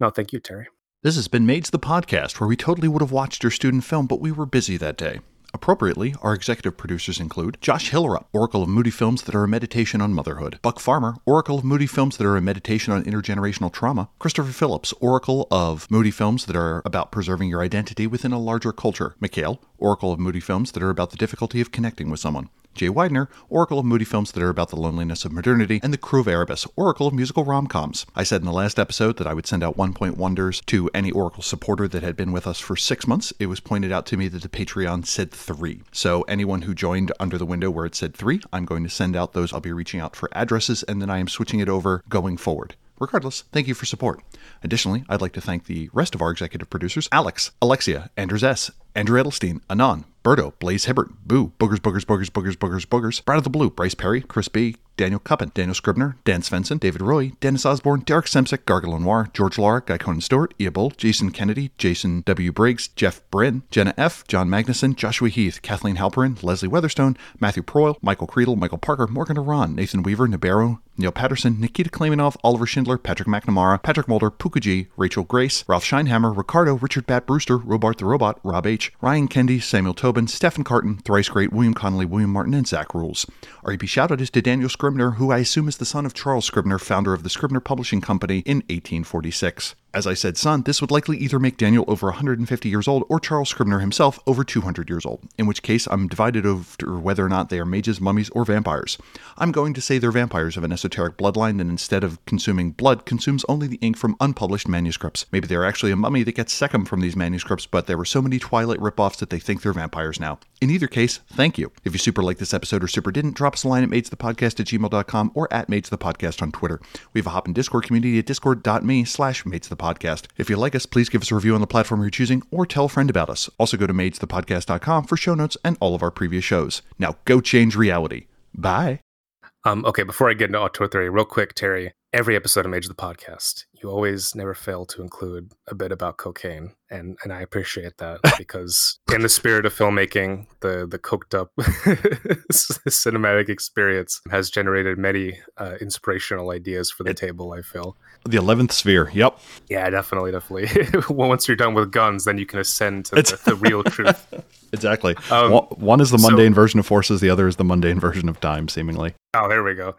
No thank you terry. This has been Mage the Podcast, where we totally would have watched your student film, but we were busy that day. Appropriately, our executive producers include Josh Hillerup, Oracle of Moody Films that are a meditation on motherhood, Buck Farmer, Oracle of Moody Films that are a meditation on intergenerational trauma, Christopher Phillips, Oracle of Moody Films that are about preserving your identity within a larger culture, Mikhail, Oracle of Moody Films that are about the difficulty of connecting with someone, Jay Widener, Oracle of Moody Films that are about the loneliness of modernity, and the crew of Erebus, Oracle of musical rom-coms. I said in the last episode that I would send out one point wonders to any Oracle supporter that had been with us for six months. It was pointed out to me that the Patreon said three. So anyone who joined under the window where it said three, I'm going to send out those. I'll be reaching out for addresses, and then I am switching it over going forward. Regardless, thank you for support. Additionally, I'd like to thank the rest of our executive producers Alex, Alexia, Andrews S., Andrew Edelstein, Anon, Berto, Blaze Hibbert, Boo, Boogers, Boogers, Boogers, Boogers, Boogers, Boogers, Brad of the Blue, Bryce Perry, Chris B., Daniel Cuppin, Daniel Scribner, Dan Svensson, David Roy, Dennis Osborne, Derek Semsick, Gargle Noir, George Lara, Guy Conan Stewart, Ia Bull, Jason Kennedy, Jason W. Briggs, Jeff Bryn, Jenna F., John Magnuson, Joshua Heath, Kathleen Halperin, Leslie Weatherstone, Matthew Proyle, Michael Creedle, Michael Parker, Morgan Aron, Nathan Weaver, Nabero, Neil Patterson, Nikita Klaymanov, Oliver Schindler, Patrick McNamara, Patrick Mulder, Puka G, Rachel Grace, Ralph Scheinhammer, Ricardo, Richard Bat Brewster, Robart the Robot, Rob H., Ryan Kendi, Samuel Tobin, Stephen Carton, Thrice Great, William Connolly, William Martin, and Zach Rules. Our EP shoutout is to Daniel Scribner, who I assume is the son of Charles Scribner, founder of the Scribner Publishing Company in 1846. As I said, son, this would likely either make Daniel over 150 years old or Charles Scribner himself over 200 years old, in which case I'm divided over whether or not they are mages, mummies, or vampires. I'm going to say they're vampires of an esoteric bloodline that instead of consuming blood, consumes only the ink from unpublished manuscripts. Maybe they're actually a mummy that gets sekhem from these manuscripts, but there were so many Twilight ripoffs that they think they're vampires now. In either case, thank you. If you super like this episode or super didn't, drop us a line at magethepodcast at gmail.com or at magethepodcast on Twitter. We have a hop in Discord community at discord.me slash magethepodcast. If you like us, please give us a review on the platform you're choosing or tell a friend about us. Also go to magethepodcast.com for show notes and all of our previous shows. Now go change reality. Bye. Um, okay, before I get into Auteur Theory, real quick, Terry, every episode of Mage the Podcast, you always never fail to include a bit about cocaine. And and I appreciate that because in the spirit of filmmaking, the the coked up cinematic experience has generated many uh, inspirational ideas for the it, table, I feel. The 11th sphere, yep. Yeah, definitely, definitely. Once you're done with guns, then you can ascend to the, the, real truth. Exactly. Um, one is the mundane so, version of forces, the other is the mundane version of time, seemingly. Oh, there we go.